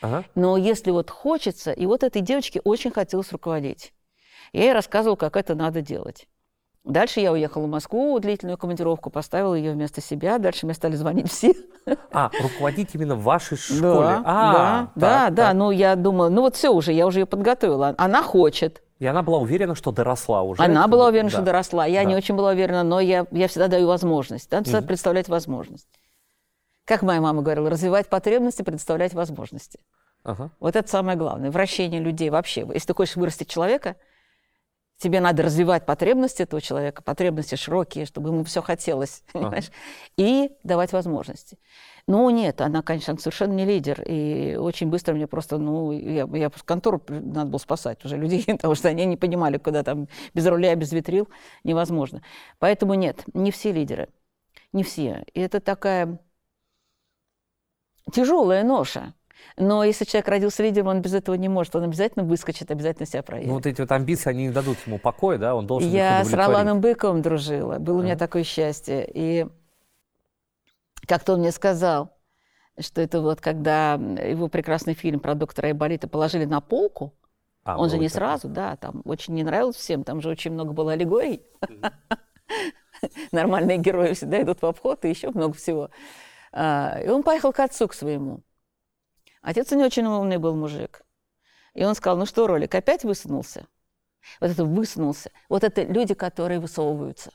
Ага. Но если вот хочется, и вот этой девочке очень хотелось руководить. Я ей рассказывала, как это надо делать. Дальше я уехала в Москву, длительную командировку, поставила ее вместо себя. Дальше мне стали звонить все. А, руководить именно в вашей школе? Да, а, да, так, да, так. да. Ну, я думала, ну вот все уже, я уже ее подготовила. Она хочет. И она была уверена, что доросла уже? Она была уверена, Да. что доросла. Я не Да. очень была уверена, но я, я всегда даю возможность. Надо всегда представлять возможность. Как моя мама говорила, развивать потребности, предоставлять возможности. Ага. Вот это самое главное. Вращение людей вообще. Если ты хочешь вырастить человека, тебе надо развивать потребности этого человека, потребности широкие, чтобы ему все хотелось, понимаешь? И давать возможности. Ну, нет, она, конечно, совершенно не лидер. И очень быстро мне просто, ну, я, я контору надо было спасать уже людей, потому что они не понимали, куда там без руля, без витрил невозможно. Поэтому нет, не все лидеры. Не все. И это такая тяжелая ноша. Но если человек родился лидером, он без этого не может. Он обязательно выскочит, обязательно себя проявит. Ну, вот эти вот амбиции, они не дадут ему покоя, да? Он должен Я с. Роланом Быковым дружила. Было у меня такое счастье. И как-то он мне сказал, что это вот когда его прекрасный фильм про доктора Айболита положили на полку, А, он же не такое. сразу, да, там очень не нравилось всем, там же очень много было аллегорий. Нормальные герои всегда идут в обход, и еще много всего. А, И он поехал к отцу к своему. Отец у него очень умный был мужик. И он сказал, ну что, Ролик, опять высунулся? Вот это высунулся. Вот это люди, которые высовываются.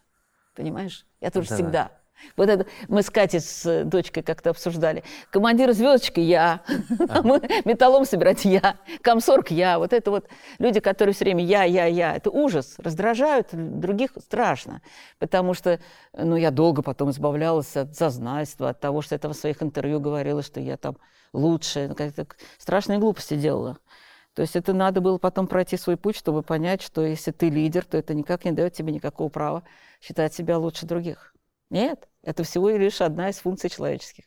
Понимаешь? Я тоже Да. всегда. Вот это мы с Катей, с э, дочкой как-то обсуждали. Командир звездочки я, Мы металлом собирать я, комсорг я. Вот это вот люди, которые все время я, я, я. Это ужас. Раздражают других страшно. Потому что, ну, я долго потом избавлялась от зазнайства, от того, что это в своих интервью говорила, что я там лучшая. Ну, страшные глупости делала. То есть это надо было потом пройти свой путь, чтобы понять, что если ты лидер, то это никак не дает тебе никакого права считать себя лучше других. Нет, это всего лишь одна из функций человеческих.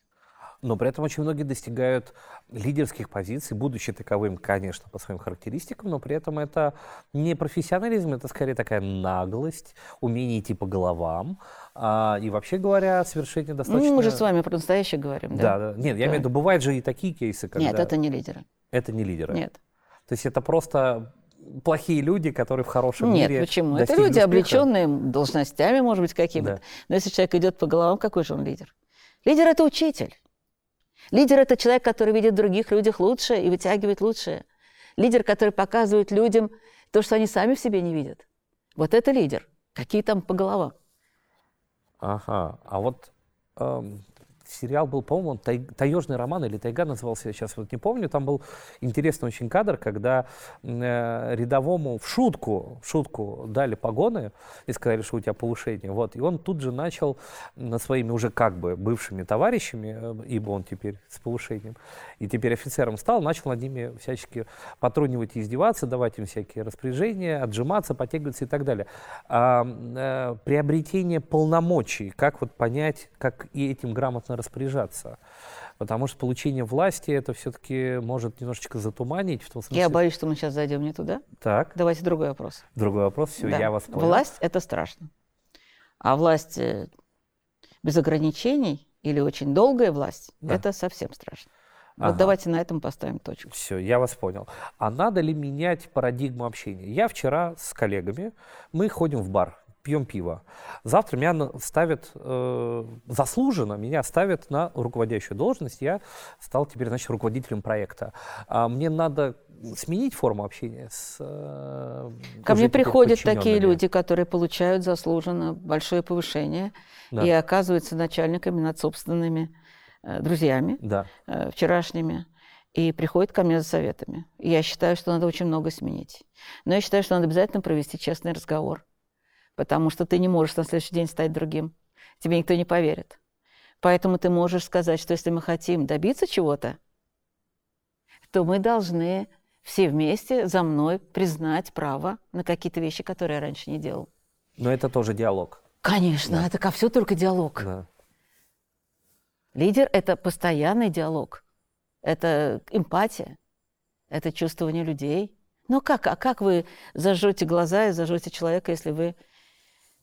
Но при этом очень многие достигают лидерских позиций, будучи таковым, конечно, по своим характеристикам, но при этом это не профессионализм, это скорее такая наглость, умение идти по головам. а, и вообще говоря, совершение достаточно... Ну, мы же с вами про настоящее говорим, Да, да? да. Нет, я Да. имею в виду, бывают же и такие кейсы, когда Нет, это не лидеры. это не лидеры. Нет. То есть это просто плохие люди, которые в хорошем Нет, мире почему? Это люди, успеха. облеченные должностями, может быть, какими-то. Да. Но если человек идет по головам, какой же он лидер? Лидер это учитель. Лидер это человек, который видит в других людях лучшее и вытягивает лучшее. Лидер, который показывает людям то, что они сами в себе не видят. Вот это лидер. Какие там по головам? Ага. А вот эм, сериал был, по-моему, он тай- «Таежный роман» или «Тайга» назывался, я сейчас вот не помню. Там был интересный очень кадр, когда э, рядовому в шутку, в шутку дали погоны и сказали, что у тебя повышение. Вот. И он тут же начал над своими уже как бы бывшими товарищами, э, ибо он теперь с повышением, и теперь офицером стал, начал над ними всячески потрунивать и издеваться, давать им всякие распоряжения, отжиматься, потягиваться и так далее. А, э, приобретение полномочий, как вот понять, как и этим грамотно распоряжаться? Потому что получение власти это все-таки может немножечко затуманить. В том смысле... Я боюсь, что мы сейчас зайдем не туда. Так, Давайте другой вопрос. другой вопрос. Все, Да. я вас понял. Власть – это страшно. А власть э, без ограничений или очень долгая власть Да. это совсем страшно. Вот Ага. давайте на этом поставим точку. Все, я вас понял. А надо ли менять парадигму общения? Я вчера с коллегами, мы ходим в бар, пьем пиво. Завтра меня ставят, э, заслуженно меня ставят на руководящую должность. Я стал теперь, значит, руководителем проекта. А мне надо сменить форму общения с э, Ко мне приходят такие люди, которые получают заслуженно большое повышение Да. и оказываются начальниками над собственными э, друзьями Да. э, вчерашними и приходят ко мне за советами. И я считаю, что надо очень много сменить. Но я считаю, что надо обязательно провести честный разговор, потому что ты не можешь на следующий день стать другим. Тебе никто не поверит. Поэтому ты можешь сказать, что если мы хотим добиться чего-то, то мы должны все вместе за мной признать право на какие-то вещи, которые я раньше не делал. Но это тоже диалог. Конечно, это ко все только диалог. Да. Лидер – это постоянный диалог, это эмпатия, это чувствование людей. Но как, а как вы зажжете глаза и зажжете человека, если вы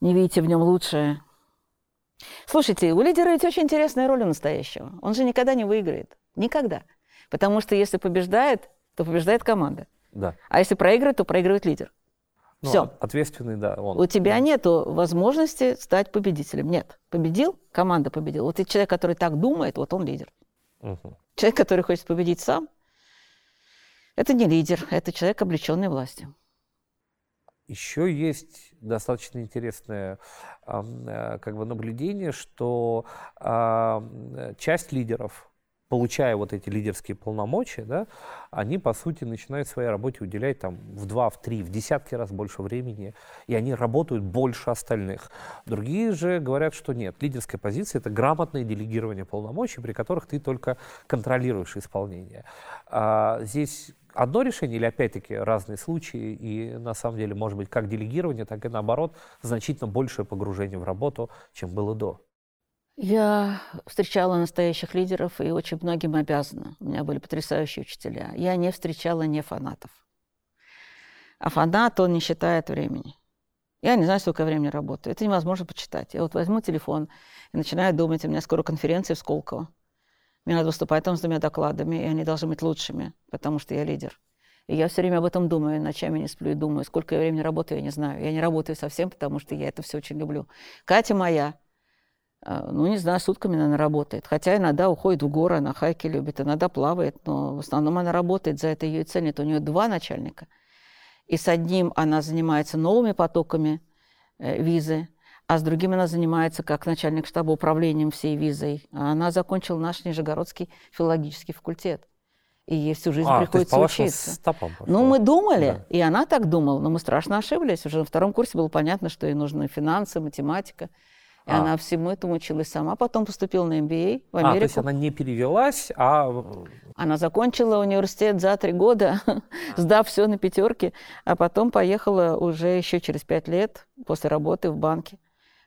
не видите в нем лучшее? Слушайте, у лидера ведь очень интересная роль у настоящего. Он же никогда не выиграет. Никогда. Потому что если побеждает, то побеждает команда. да. А если проигрывает, то проигрывает лидер. Ну, Все. от- Ответственный, да, он. У тебя нет возможности стать победителем. Нет. Победил, команда победила. Вот и человек, который так думает, вот он лидер. Мгм. Человек, который хочет победить сам, это не лидер, это человек, облеченный властью. Еще есть достаточно интересное э, как бы наблюдение, что часть лидеров, получая вот эти лидерские полномочия, да, они, по сути, начинают своей работе уделять там в два, в три, в десятки раз больше времени, и они работают больше остальных. Другие же говорят, что нет, лидерская позиция — это грамотное делегирование полномочий, при которых ты только контролируешь исполнение. А здесь одно решение или опять-таки разные случаи, и на самом деле, может быть, как делегирование, так и наоборот, значительно большее погружение в работу, чем было до. Я встречала настоящих лидеров и очень многим обязана. У меня были потрясающие учителя. Я не встречала не фанатов. А фанат, он не считает времени. Я не знаю, сколько времени работаю. Это невозможно почитать. Я вот возьму телефон и начинаю думать, у меня скоро конференция в Сколково. Мне надо выступать там с двумя докладами, и они должны быть лучшими, потому что я лидер. И я все время об этом думаю, ночами не сплю и думаю, сколько я времени работаю, я не знаю. Я не работаю совсем, потому что я это все очень люблю. Катя моя, а, ну, не знаю, сутками, наверное, работает. Хотя иногда уходит в горы, она хайки любит, иногда плавает, но в основном она работает, за это ее и ценят. У нее два начальника. И с одним она занимается новыми потоками э, визы, а с другим она занимается как начальник штаба управлением всей визой. А она закончила наш Нижегородский филологический факультет. И ей всю жизнь А, есть приходится учиться. стопам Ну, мы думали, Да. и она так думала, но мы страшно ошиблись. Уже на втором курсе было понятно, что ей нужны финансы, математика. И А. она всему этому училась сама. Потом поступила на MBA в А, то есть Америку. она не перевелась, а Она закончила университет за три года, сдав все на пятерки, а потом поехала уже еще через пять лет после работы в банке.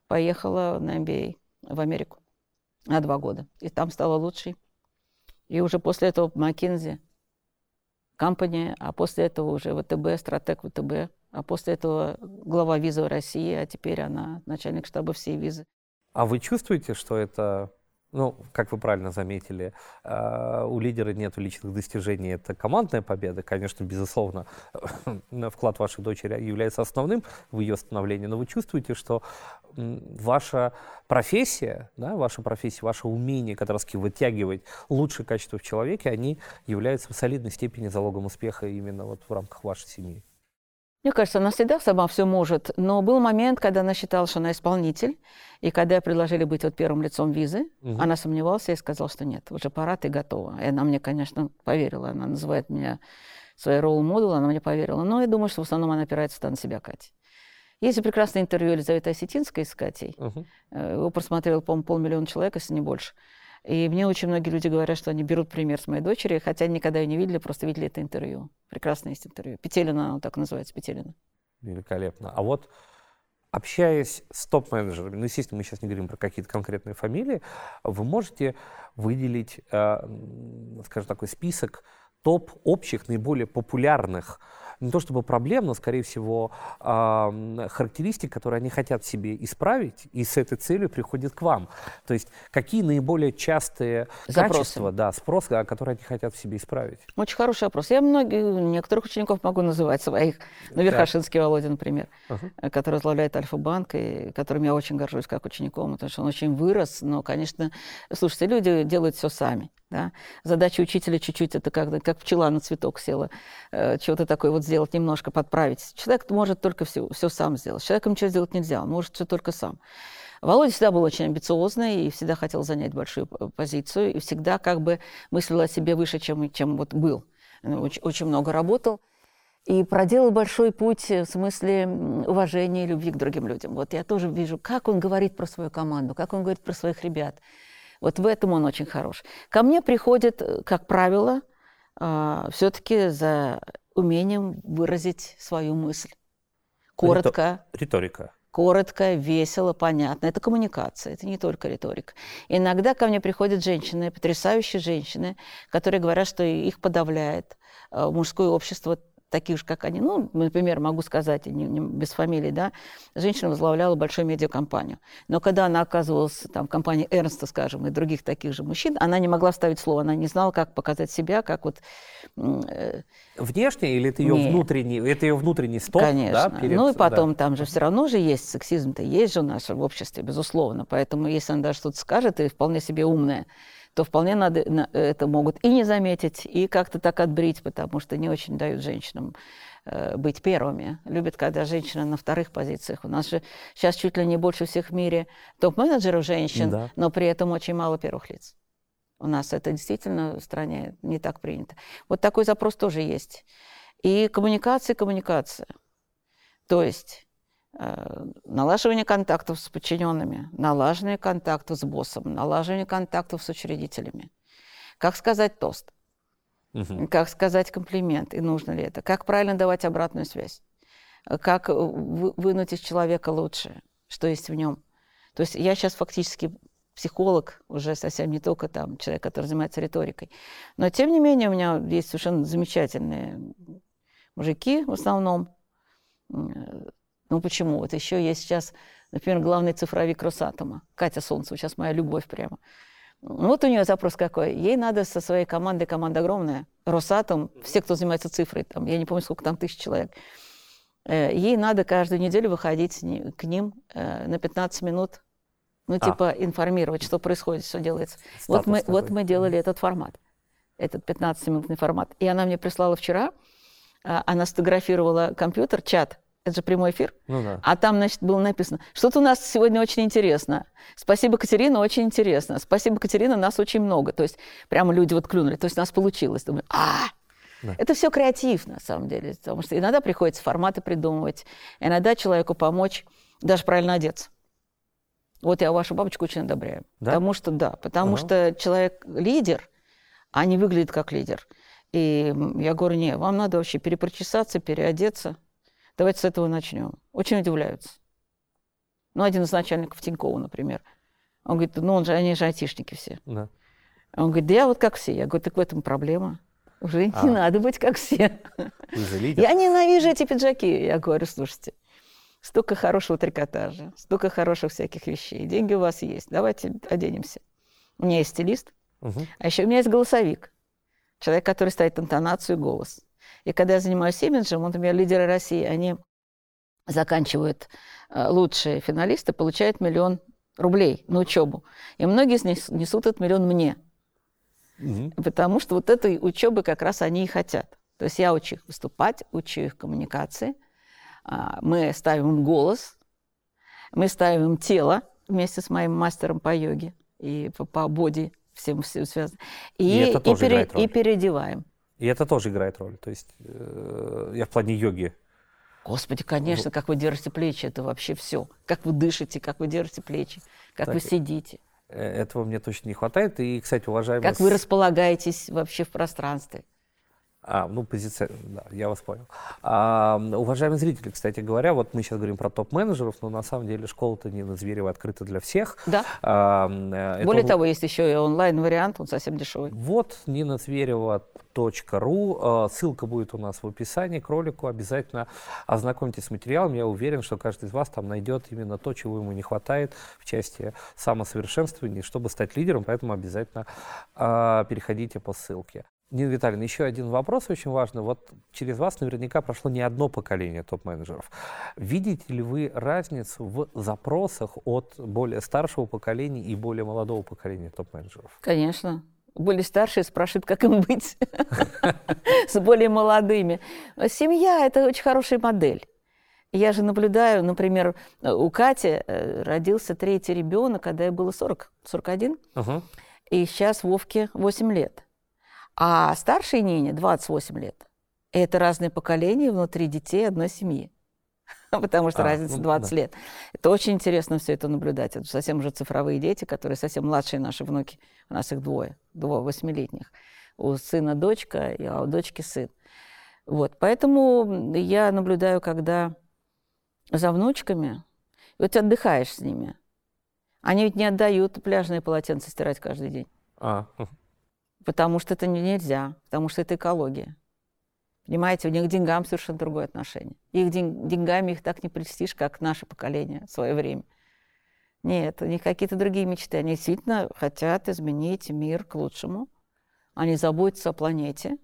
Поехала на MBA в Америку на два года. И там стала лучшей. И уже после этого McKinsey компания, а после этого уже ВТБ, стратег ВТБ, а после этого глава визы России, а теперь она начальник штаба всей визы. А вы чувствуете, что это, ну, как вы правильно заметили, э, у лидера нет личных достижений, это командная победа, конечно, безусловно, вклад вашей дочери является основным в ее становлении, но вы чувствуете, что ваша профессия, да, ваша профессия, ваше умение как раз вытягивать лучшие качества в человеке, они являются в солидной степени залогом успеха именно вот в рамках вашей семьи. Мне кажется, она всегда сама все может, но был момент, когда она считала, что она исполнитель, и когда ей предложили быть вот первым лицом визы, Мгм. она сомневалась и сказала, что нет, уже пора, ты готова. И она мне, конечно, поверила. Она называет меня своей ролл-модель, она мне поверила. Но я думаю, что в основном она опирается на себя, Катя. Есть прекрасное интервью Елизаветы Осетинской с Катей. Э, Его просмотрел, по-моему, полмиллиона человек, если не больше. И мне очень многие люди говорят, что они берут пример с моей дочери, хотя никогда ее не видели, просто видели это интервью. Прекрасное есть интервью. Петелина, оно так называется, Петелина. Великолепно. А вот общаясь с топ-менеджерами, ну, естественно, мы сейчас не говорим про какие-то конкретные фамилии, вы можете выделить, э, скажем, такой список топ общих, наиболее популярных, не то чтобы проблем, но, скорее всего, характеристик, которые они хотят в себе исправить, и с этой целью приходят к вам. То есть какие наиболее частые Запросы. качества, да, спрос, а, которые они хотят в себе исправить? Очень хороший вопрос. Я многих, некоторых учеников могу называть своих. Ну, Верхошинский Володя, например, э, который возглавляет Альфа-банк, и которым я очень горжусь как учеником, потому что он очень вырос. Но, конечно, слушайте, люди делают все сами. Да? Задача учителя чуть-чуть это как, как пчела на цветок села, э, чего-то такое вот сделать, немножко подправить. Человек может только все, все сам сделать. Человеком ничего сделать нельзя, он может все только сам. Володя всегда был очень амбициозный и всегда хотел занять большую позицию, и всегда как бы мыслил о себе выше, чем, чем вот был. Ну, Очень, очень много работал и проделал большой путь в смысле уважения и любви к другим людям. Вот я тоже вижу, как он говорит про свою команду, как он говорит про своих ребят. Вот в этом он очень хорош. Ко мне приходят, э, как правило, все-таки за умением выразить свою мысль. Коротко, Риторика. коротко, весело, понятно. Это коммуникация, это не только риторика. Иногда ко мне приходят женщины, потрясающие женщины, которые говорят, что их подавляет э, мужское общество таких же, как они. Ну, например, могу сказать, не, не, без фамилии, да, женщина возглавляла большую медиакомпанию. Но когда она оказывалась там, в компании Эрнста, скажем, и других таких же мужчин, она не могла вставить слово, она не знала, как показать себя, как вот... Э, Внешне или это ее Нет. внутренний, это ее внутренний стоп? Конечно. Да, перед, ну и потом да. там же все равно же есть сексизм-то, есть же у нас в обществе, безусловно. Поэтому если она даже что-то скажет, и вполне себе умная, то вполне надо, это могут и не заметить, и как-то так отбрить, потому что не очень дают женщинам э, быть первыми. Любят, когда женщина на вторых позициях. У нас же сейчас чуть ли не больше всех в мире топ-менеджеров женщин, да. но при этом очень мало первых лиц. У нас это действительно в стране не так принято. Вот такой запрос тоже есть. И коммуникация, коммуникация. То есть налаживание контактов с подчиненными, налаживание контактов с боссом, налаживание контактов с учредителями. Как сказать тост? Угу. Как сказать комплимент? И нужно ли это? Как правильно давать обратную связь? Как вынуть из человека лучшее, что есть в нем? То есть я сейчас фактически психолог, уже совсем не только там человек, который занимается риторикой. Но тем не менее у меня есть совершенно замечательные мужики в основном, ну почему? Вот еще есть сейчас, например, главный цифровик Росатома, Катя Солнцева, сейчас моя любовь прямо. Вот у нее запрос какой. Ей надо со своей командой, команда огромная, Росатом, все, кто занимается цифрой, там, я не помню, сколько там тысяч человек, э, ей надо каждую неделю выходить к ним э, на 15 минут, ну, а. типа, информировать, что происходит, что делается. вот мы, вот мы делали этот формат, этот 15-минутный формат. И она мне прислала вчера, а, она сфотографировала компьютер, чат, это же прямой эфир. Ну, да. А там, значит, было написано, что-то у нас сегодня очень интересно. Спасибо, Катерина, очень интересно. Спасибо, Катерина, нас очень много. То есть прямо люди вот клюнули. То есть у нас получилось. Думаю, а, да. Это все креатив, на самом деле. Потому что иногда приходится форматы придумывать, иногда человеку помочь даже правильно одеться. Вот я вашу бабочку очень одобряю. Да? Потому что, да, потому ага. что человек лидер, а не выглядит как лидер. И я говорю, не, вам надо вообще перепрочесаться, переодеться – Давайте с этого начнем. Очень удивляются. Ну, один из начальников Тинькова, например. Он говорит, ну, он же, они же айтишники все. Да. Он говорит, да я вот как все. Я говорю, так в этом проблема. Уже а. не надо быть как все. Я ненавижу эти пиджаки. Я говорю, слушайте, столько хорошего трикотажа, столько хороших всяких вещей. Деньги у вас есть. Давайте оденемся. У меня есть стилист, угу. а еще у меня есть голосовик. Человек, который ставит интонацию и голос. И когда я занимаюсь имиджем, вот, например, лидеры России, они заканчивают э, лучшие финалисты, получают миллион рублей на учебу. И многие из них несут этот миллион мне. Угу. Потому что вот этой учебы как раз они и хотят. То есть я учу их выступать, учу их коммуникации. А, мы ставим им голос, мы ставим им тело вместе с моим мастером по йоге и по, по боди, всем, всем связано. И, и, и, пере, и переодеваем. И это тоже играет роль. То есть э, я в плане йоги. Господи, конечно, как вы держите плечи, это вообще все. Как вы дышите, как вы держите плечи, как так, вы сидите. Э, этого мне точно не хватает. И, кстати, уважаемые... Как вы располагаетесь вообще в пространстве. А, ну, позиция, да, я вас понял. А, уважаемые зрители, кстати говоря, вот мы сейчас говорим про топ-менеджеров, но на самом деле школа-то Нина Зверева открыта для всех. Да. А, э, Более это... того, есть еще и онлайн-вариант, он совсем дешевый. Вот, Нина Зверева ру. А, ссылка будет у нас в описании к ролику. Обязательно ознакомьтесь с материалом. Я уверен, что каждый из вас там найдет именно то, чего ему не хватает в части самосовершенствования, чтобы стать лидером. Поэтому обязательно э, переходите по ссылке. Нина Витальевна, еще один вопрос очень важный. Вот через вас наверняка прошло не одно поколение топ-менеджеров. Видите ли вы разницу в запросах от более старшего поколения и более молодого поколения топ-менеджеров? Конечно. Более старшие спрашивают, как им быть с более молодыми. Семья – это очень хорошая модель. Я же наблюдаю, например, у Кати э, родился третий ребенок, когда ей было 40, 41, угу. и сейчас Вовке 8 лет. А старшей Нине 28 лет. Это разные поколения внутри детей одной семьи. Потому что а, разница ну, 20 да. лет. Это очень интересно все это наблюдать. Это совсем уже цифровые дети, которые совсем младшие наши внуки. У нас их двое, двое восьмилетних. У сына дочка, а у дочки сын. Вот. Поэтому я наблюдаю, когда за внучками, вот ты отдыхаешь с ними. Они ведь не отдают пляжные полотенца стирать каждый день. А. Потому что это нельзя, потому что это экология. Понимаете, у них к деньгам совершенно другое отношение. Их день, деньгами их так не прельстишь, как наше поколение в свое время. Нет, у них какие-то другие мечты. Они действительно хотят изменить мир к лучшему. Они заботятся о планете.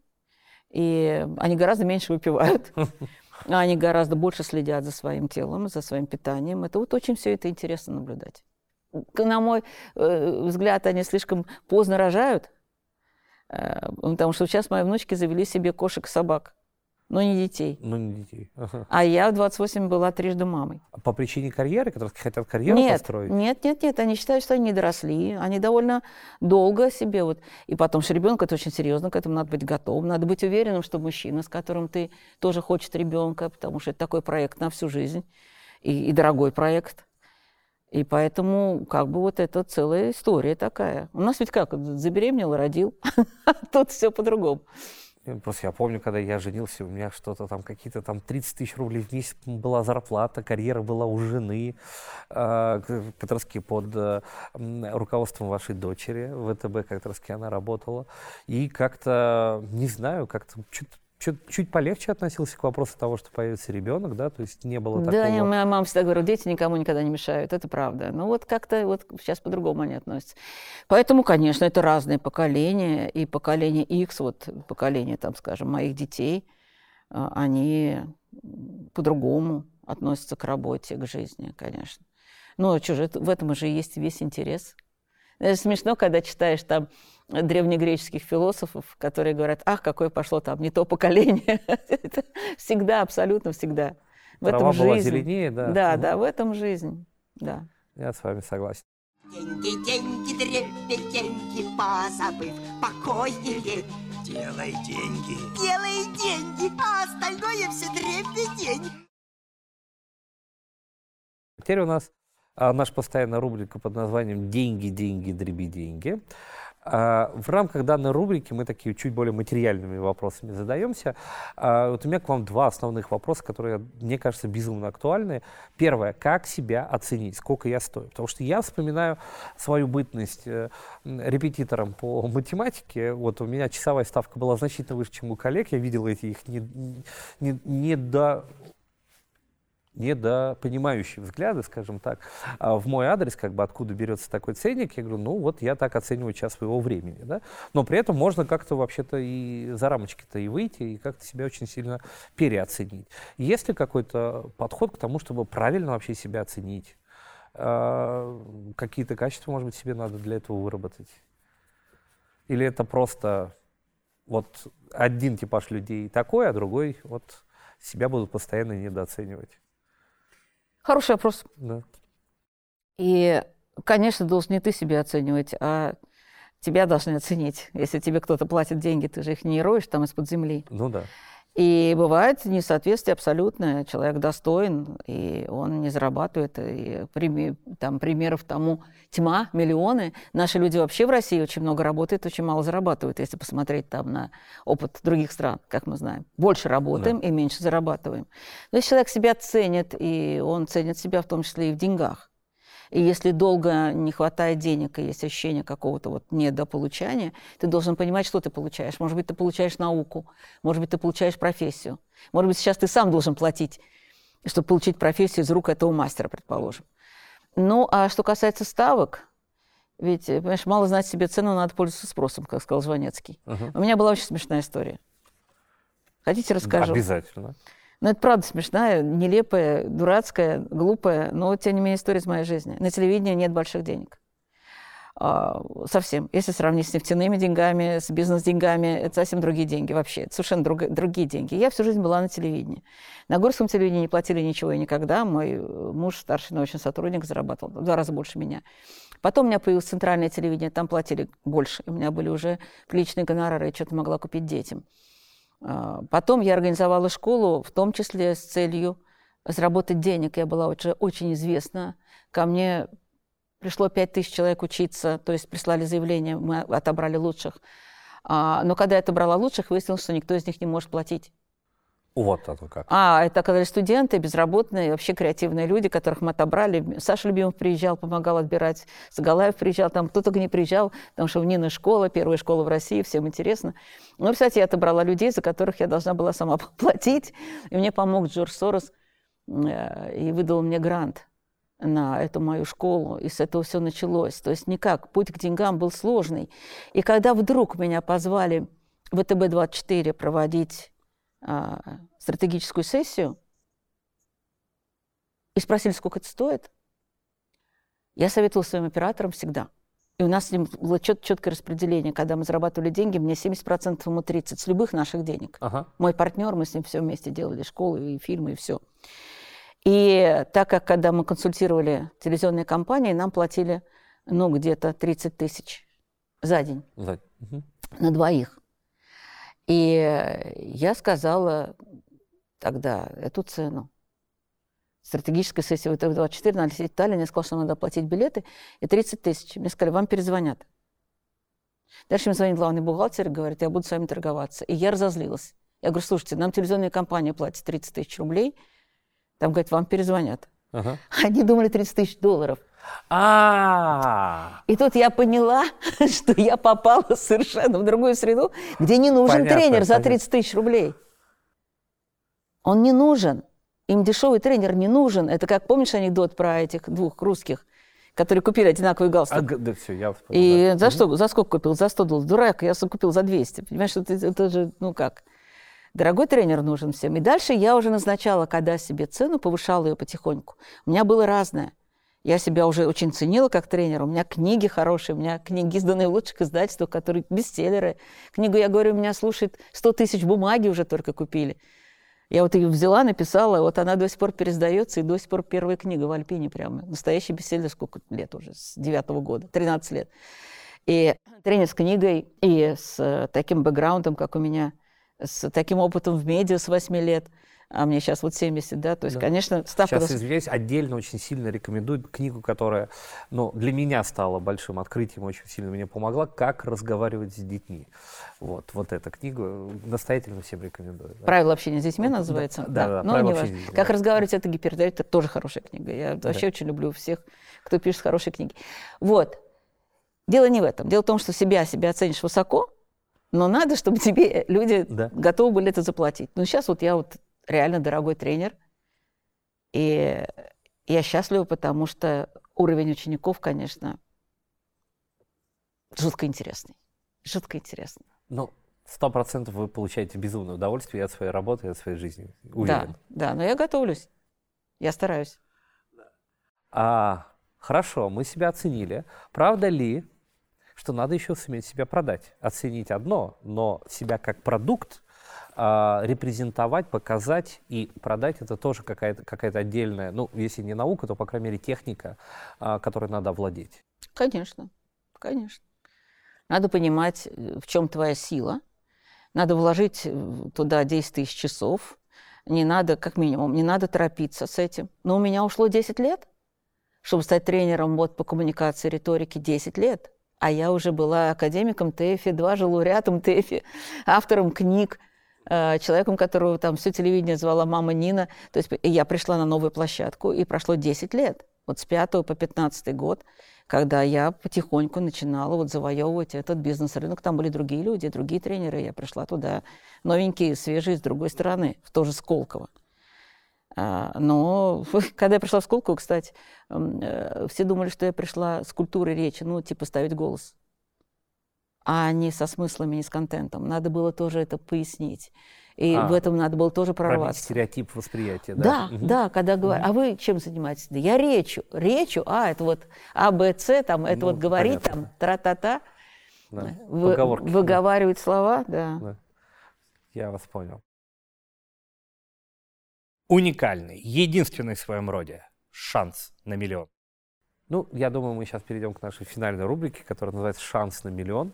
И они гораздо меньше выпивают. Они гораздо больше следят за своим телом, за своим питанием. Это вот очень все это интересно наблюдать. На мой э, взгляд, они слишком поздно рожают, потому что сейчас мои внучки завели себе кошек и собак но не детей. Но не детей. Ага. А я в 28 была трижды мамой. По причине карьеры, которые хотят карьеру нет, построить? Нет, нет, нет. Они считают, что они не доросли. Они довольно долго себе вот. И потом, что ребенок это очень серьезно, к этому надо быть готовым. Надо быть уверенным, что мужчина, с которым ты тоже хочет ребенка, потому что это такой проект на всю жизнь. И, и дорогой проект. И поэтому как бы вот это целая история такая. У нас ведь как, забеременел, родил. Тут все по-другому. Просто я помню, когда я женился, у меня что-то там, какие-то там 30 тысяч рублей в месяц была зарплата, карьера была у жены, э, как раз под э, руководством вашей дочери, в ВТБ как раз она работала. И как-то, не знаю, как-то что-то чуть, чуть полегче относился к вопросу того, что появится ребенок, да, то есть не было такого... Да, моя мама всегда говорила, дети никому никогда не мешают, это правда. Но вот как-то вот сейчас по-другому они относятся. Поэтому, конечно, это разные поколения, и поколение X, вот поколение, там, скажем, моих детей, а, они по-другому относятся к работе, к жизни, конечно. Ну, что же, в этом же есть весь интерес. Это смешно, когда читаешь там древнегреческих философов, которые говорят, ах, какое пошло там не то поколение. Это всегда, абсолютно всегда. В Трава этом была жизнь. зеленее, да? Да, да, в этом жизнь, да. Я с вами согласен. Деньги, деньги, дребедь, деньги, позабыв покой и лень. Делай деньги. Делай деньги, а остальное все дребедень. Теперь у нас а, наша постоянная рубрика под названием «Деньги, деньги, дреби деньги». А, в рамках данной рубрики мы такие чуть более материальными вопросами задаемся. А, вот у меня к вам два основных вопроса, которые, мне кажется, безумно актуальны. Первое, как себя оценить, сколько я стою? Потому что я вспоминаю свою бытность э, репетитором по математике. Вот у меня часовая ставка была значительно выше, чем у коллег. Я видел эти их не, не, не до недопонимающие взгляды, скажем так, а в мой адрес, как бы откуда берется такой ценник, я говорю, ну вот я так оцениваю час своего времени, да, но при этом можно как-то вообще-то и за рамочки-то и выйти, и как-то себя очень сильно переоценить. Есть ли какой-то подход к тому, чтобы правильно вообще себя оценить? А, какие-то качества, может быть, себе надо для этого выработать? Или это просто вот один типаж людей такой, а другой вот себя будут постоянно недооценивать? Хороший вопрос. Да. И, конечно, должен не ты себя оценивать, а тебя должны оценить. Если тебе кто-то платит деньги, ты же их не роешь там из-под земли. Ну да. И бывает несоответствие абсолютное. Человек достоин, и он не зарабатывает. И там примеров тому тьма, миллионы. Наши люди вообще в России очень много работают, очень мало зарабатывают, если посмотреть там на опыт других стран, как мы знаем. Больше работаем да. и меньше зарабатываем. Но если человек себя ценит, и он ценит себя в том числе и в деньгах, и если долго не хватает денег, и есть ощущение какого-то вот недополучания, ты должен понимать, что ты получаешь. Может быть, ты получаешь науку, может быть, ты получаешь профессию. Может быть, сейчас ты сам должен платить, чтобы получить профессию из рук этого мастера, предположим. Ну, а что касается ставок, ведь, понимаешь, мало знать себе цену, надо пользоваться спросом, как сказал Жванецкий. Uh-huh. У меня была очень смешная история. Хотите, расскажу? Обязательно. Но это правда смешная, нелепая, дурацкая, глупая, но тем не менее история из моей жизни. На телевидении нет больших денег. А, совсем. Если сравнить с нефтяными деньгами, с бизнес-деньгами, это совсем другие деньги вообще. Это совершенно друг, другие деньги. Я всю жизнь была на телевидении. На горском телевидении не платили ничего и никогда. Мой э, муж, старший научный сотрудник, зарабатывал в два раза больше меня. Потом у меня появилось центральное телевидение, там платили больше. У меня были уже приличные гонорары, я что-то могла купить детям. А, потом я организовала школу, в том числе с целью заработать денег. Я была уже очень известна. Ко мне пришло 5 тысяч человек учиться, то есть прислали заявление, мы отобрали лучших. А, но когда я отобрала лучших, выяснилось, что никто из них не может платить. Вот это как. А, это оказались студенты, безработные, вообще креативные люди, которых мы отобрали. Саша Любимов приезжал, помогал отбирать. Загалаев приезжал, там кто только не приезжал, потому что у Нины школа, первая школа в России, всем интересно. Ну, кстати, я отобрала людей, за которых я должна была сама платить. И мне помог Джордж Сорос э, и выдал мне грант на эту мою школу, и с этого все началось. То есть никак, путь к деньгам был сложный. И когда вдруг меня позвали в ВТБ-24 проводить стратегическую сессию и спросили, сколько это стоит, я советовала своим операторам всегда. И у нас с ним было чет- четкое распределение. Когда мы зарабатывали деньги, мне 70%, ему 30%, с любых наших денег. Ага. Мой партнер, мы с ним все вместе делали, школу и фильмы, и все. И так как, когда мы консультировали телевизионные компании, нам платили, ну, где-то 30 тысяч за день За- Мгм. на двоих. И я сказала тогда эту цену. Стратегическая сессия ВТВ-24 надо лететь в Таллин. Я сказала, что надо оплатить билеты. И 30 тысяч. Мне сказали, вам перезвонят. Дальше мне звонит главный бухгалтер и говорит, я буду с вами торговаться. И я разозлилась. Я говорю, слушайте, нам телевизионная компания платит 30 тысяч рублей. Там, говорит, вам перезвонят. Ага. Они думали 30 тысяч долларов. А, И тут я поняла, что я попала совершенно в другую среду, где не нужен Понятно, тренер за понятно. 30 тысяч рублей. Он не нужен. Им дешевый тренер не нужен. Это как, помнишь анекдот про этих двух русских, которые купили одинаковый галстук? а, да все, я вспомнил. И да. за что? За сколько купил? За 100 долларов. Дурак, я купил за 200. Понимаешь, это, это же, ну как, дорогой тренер нужен всем. И дальше я уже назначала, когда себе цену, повышала ее потихоньку. У меня было разное. Я себя уже очень ценила как тренер. У меня книги хорошие, у меня книги, изданные в лучших издательствах, которые бестселлеры. Книгу, я говорю, у меня слушает 100 тысяч бумаги уже только купили. Я вот ее взяла, написала, вот она до сих пор пересдается, и до сих пор первая книга в Альпине прямо. Настоящий бестселлер, сколько лет уже, с девятого года, 13 лет. И тренер с книгой, и с э, таким бэкграундом, как у меня, с таким опытом в медиа с 8 лет, а мне сейчас вот 70, да, то есть, Да. конечно, ставка... Сейчас, извиняюсь, отдельно очень сильно рекомендую книгу, которая ну, для меня стала большим открытием, очень сильно мне помогла, «Как разговаривать с детьми». Вот, вот эта книга настоятельно всем рекомендую. да. Правила общения с детьми Да, называется. да, да, ну, «Правила общения с детьми», Как да. разговаривать это гипердайт, это тоже хорошая книга. Я вообще очень люблю всех, кто пишет хорошие книги. Вот. Дело не в этом. Дело в том, что себя, себя оценишь высоко, но надо, чтобы тебе люди Да. готовы были это заплатить. Ну, сейчас вот я вот реально дорогой тренер, и я счастлива, потому что уровень учеников, конечно, жутко интересный. Жутко интересный. Ну, сто процентов вы получаете безумное удовольствие от своей работы, от своей жизни. Уверен. Да, да, но я готовлюсь. Я стараюсь. А, хорошо, мы себя оценили. Правда ли, что надо еще суметь себя продать? Оценить одно, но себя как продукт а, репрезентовать, показать и продать это тоже какая-то какая отдельная, ну, если не наука, то, по крайней мере, техника, а, которой надо овладеть. Конечно, конечно. Надо понимать, э, в чем твоя сила. Надо вложить э, туда 10 тысяч часов. Не надо, как минимум, не надо торопиться с этим. Но у меня ушло 10 лет, чтобы стать тренером вот, по коммуникации, риторике 10 лет. А я уже была академиком ТЭФИ, дважды лауреатом ТЭФИ, автором книг, человеком, которого там все телевидение звала мама Нина. То есть я пришла на новую площадку, и прошло 10 лет. Вот с 5 по 15 год, когда я потихоньку начинала вот завоевывать этот бизнес-рынок. Там были другие люди, другие тренеры. Я пришла туда новенькие, свежие, с другой стороны, в тоже Сколково. А, Но когда я пришла в Сколково, кстати, э, все думали, что я пришла с культурой речи, ну, типа ставить голос, а не со смыслами, не с контентом. Надо было тоже это пояснить. И А, в этом надо было тоже прорваться. стереотип восприятия. Да, Мгм. да, когда говорят, а вы чем занимаетесь? Да я речью, речью, а, это вот А, Б, С, там, это Ну, вот говорить, понятно. там, тра-та-та, Да. вы- Поговорки. выговаривать слова, да. Да. Я вас понял. Уникальный, единственный в своем роде. Шанс на миллион. Ну, я думаю, мы сейчас перейдем к нашей финальной рубрике, которая называется «Шанс на миллион».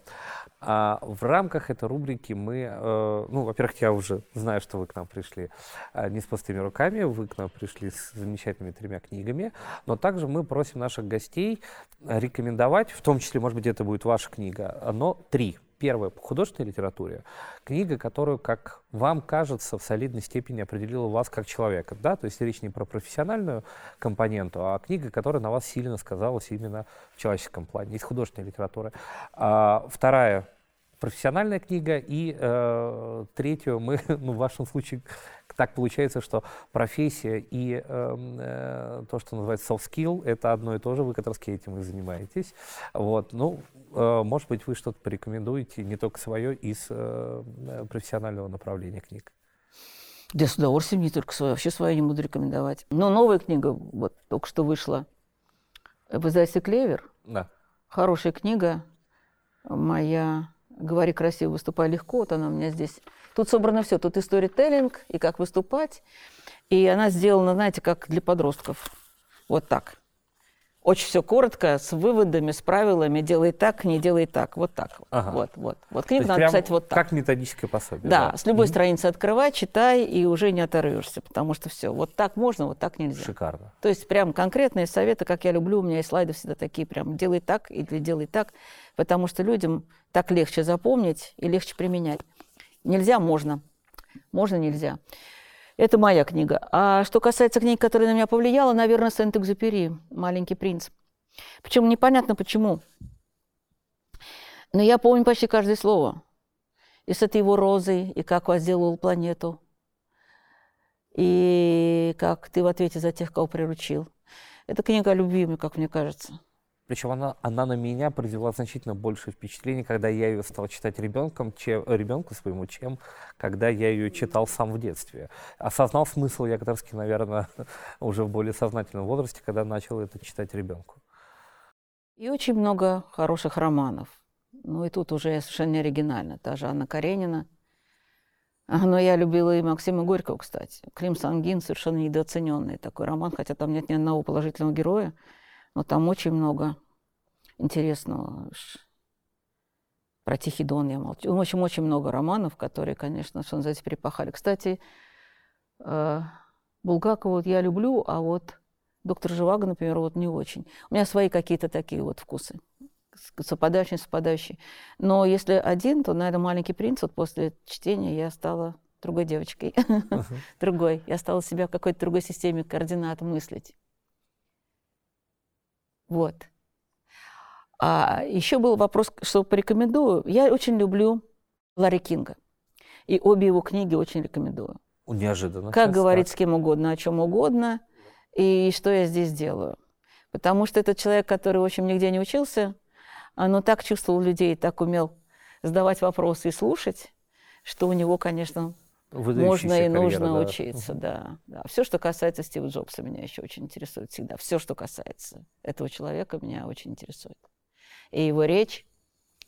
А в рамках этой рубрики мы, э, ну, во-первых, я уже знаю, что вы к нам пришли э, не с пустыми руками, вы к нам пришли с замечательными тремя книгами, но также мы просим наших гостей рекомендовать, в том числе, может быть, это будет ваша книга, но три Первое, по художественной литературе, книга, которую, как вам кажется, в солидной степени определила вас как человека. Да? То есть речь не про профессиональную компоненту, а книга, которая на вас сильно сказалась именно в человеческом плане, из художественной литературы. А, вторая профессиональная книга, и э, третью мы, ну, в вашем случае, так получается, что профессия и э, э, то, что называется soft skill, это одно и то же, вы как раз этим и занимаетесь. Вот, ну, э, может быть, вы что-то порекомендуете, не только свое, из э, профессионального направления книг. Да, с удовольствием, не только свое, вообще свое не буду рекомендовать. Но новая книга, вот, только что вышла, в издательстве «Клевер». Да. Хорошая книга, моя «Говори красиво, выступай легко», вот она у меня здесь Тут собрано все. Тут и сторителлинг, и как выступать. И она сделана, знаете, как для подростков. Вот так. Очень все коротко, с выводами, с правилами. Делай так, не делай так. Вот так. Ага. Вот, вот. Вот книгу надо писать вот так. Как методическое пособие. Да, да. с любой mm-hmm. страницы открывай, читай, и уже не оторвешься, потому что все. Вот так можно, вот так нельзя. Шикарно. То есть прям конкретные советы, как я люблю, у меня есть слайды всегда такие, прям делай так или делай так, потому что людям так легче запомнить и легче применять. Нельзя, можно. Можно, нельзя. Это моя книга. А что касается книг, которая на меня повлияла, наверное, Сент-Экзюпери «Маленький принц». Причем непонятно почему. Но я помню почти каждое слово. И с этой его розой, и как возделал планету, и как ты в ответе за тех, кого приручил. Это книга о любви, как мне кажется. Причем она, она на меня произвела значительно больше впечатлений, когда я ее стал читать ребенком, чем, ребенку своему, чем когда я ее читал сам в детстве. Осознал смысл я наверное, уже в более сознательном возрасте, когда начал это читать ребенку. И очень много хороших романов. Ну и тут уже совершенно оригинально. Та же Анна Каренина. Но я любила и Максима Горького, кстати. Клим Сангин совершенно недооцененный такой роман, хотя там нет ни одного положительного героя. Но там очень много интересного. Про Тихий Дон я молчу. Очень-очень много романов, которые, конечно, что называется, перепахали. Кстати, э, Булгакова я люблю, а вот доктор Живаго, например, вот не очень. У меня свои какие-то такие вот вкусы совпадающие, совпадающие. Но если один, то, наверное, «Маленький принц», вот после чтения я стала другой девочкой, uh-huh. другой. Я стала себя в какой-то другой системе координат мыслить. Вот. А еще был вопрос, что порекомендую. Я очень люблю Ларри Кинга. И обе его книги очень рекомендую. Неожиданно. Как говорить так. с кем угодно, о чем угодно, и что я здесь делаю. Потому что это человек, который, в общем, нигде не учился, но так чувствовал людей, так умел задавать вопросы и слушать, что у него, конечно, можно и нужно карьера, учиться, да. да. Все, что касается Стива Джобса, меня еще очень интересует всегда. Все, что касается этого человека, меня очень интересует. И его речь,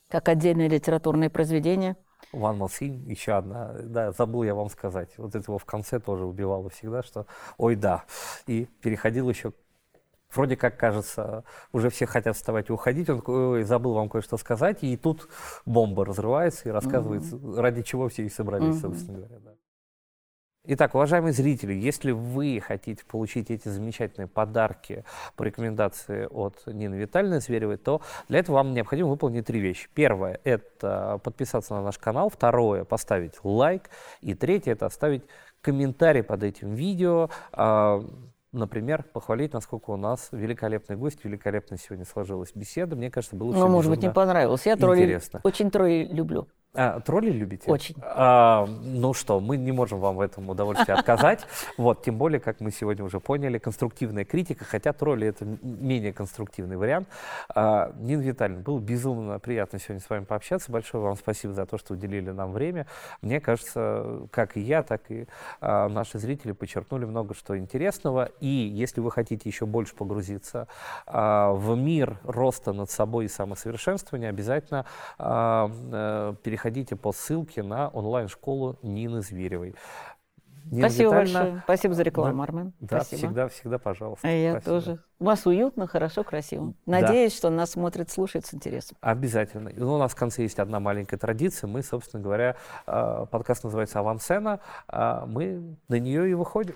как отдельное литературное произведение. One More Thing, еще одна, да, забыл я вам сказать. Вот это его в конце тоже убивало всегда, что ой, да. И переходил еще вроде как кажется, уже все хотят вставать и уходить, он такой, забыл вам кое-что сказать, и тут бомба разрывается и рассказывается, mm-hmm. ради чего все и собрались, mm-hmm. собственно говоря. Да. Итак, уважаемые зрители, если вы хотите получить эти замечательные подарки по рекомендации от Нины Витальевны Зверевой, то для этого вам необходимо выполнить три вещи. Первое – это подписаться на наш канал. Второе – поставить лайк. И третье – это оставить комментарий под этим видео. Например, похвалить, насколько у нас великолепный гость, великолепно сегодня сложилась беседа. Мне кажется, было Ну, может быть, не понравилось. Я тролли очень тролли люблю. А, тролли любите? Очень. А, ну что, мы не можем вам в этом удовольствии отказать. Вот, тем более, как мы сегодня уже поняли, конструктивная критика, хотя тролли это менее конструктивный вариант. А, Нина Витальевна, было безумно приятно сегодня с вами пообщаться. Большое вам спасибо за то, что уделили нам время. Мне кажется, как и я, так и а, наши зрители подчеркнули много что интересного. И если вы хотите еще больше погрузиться а, в мир роста над собой и самосовершенствования, обязательно а, а, переходите переходите по ссылке на онлайн-школу Нины Зверевой. Нина Спасибо Витальевна, большое. Спасибо за рекламу, да, Армен. Да, Спасибо. всегда, всегда, пожалуйста. Я Спасибо. тоже. У вас уютно, хорошо, красиво. Надеюсь, да. что нас смотрят, слушают с интересом. Обязательно. И у нас в конце есть одна маленькая традиция. Мы, собственно говоря, а, подкаст называется «Авансцена». А мы на нее и выходим.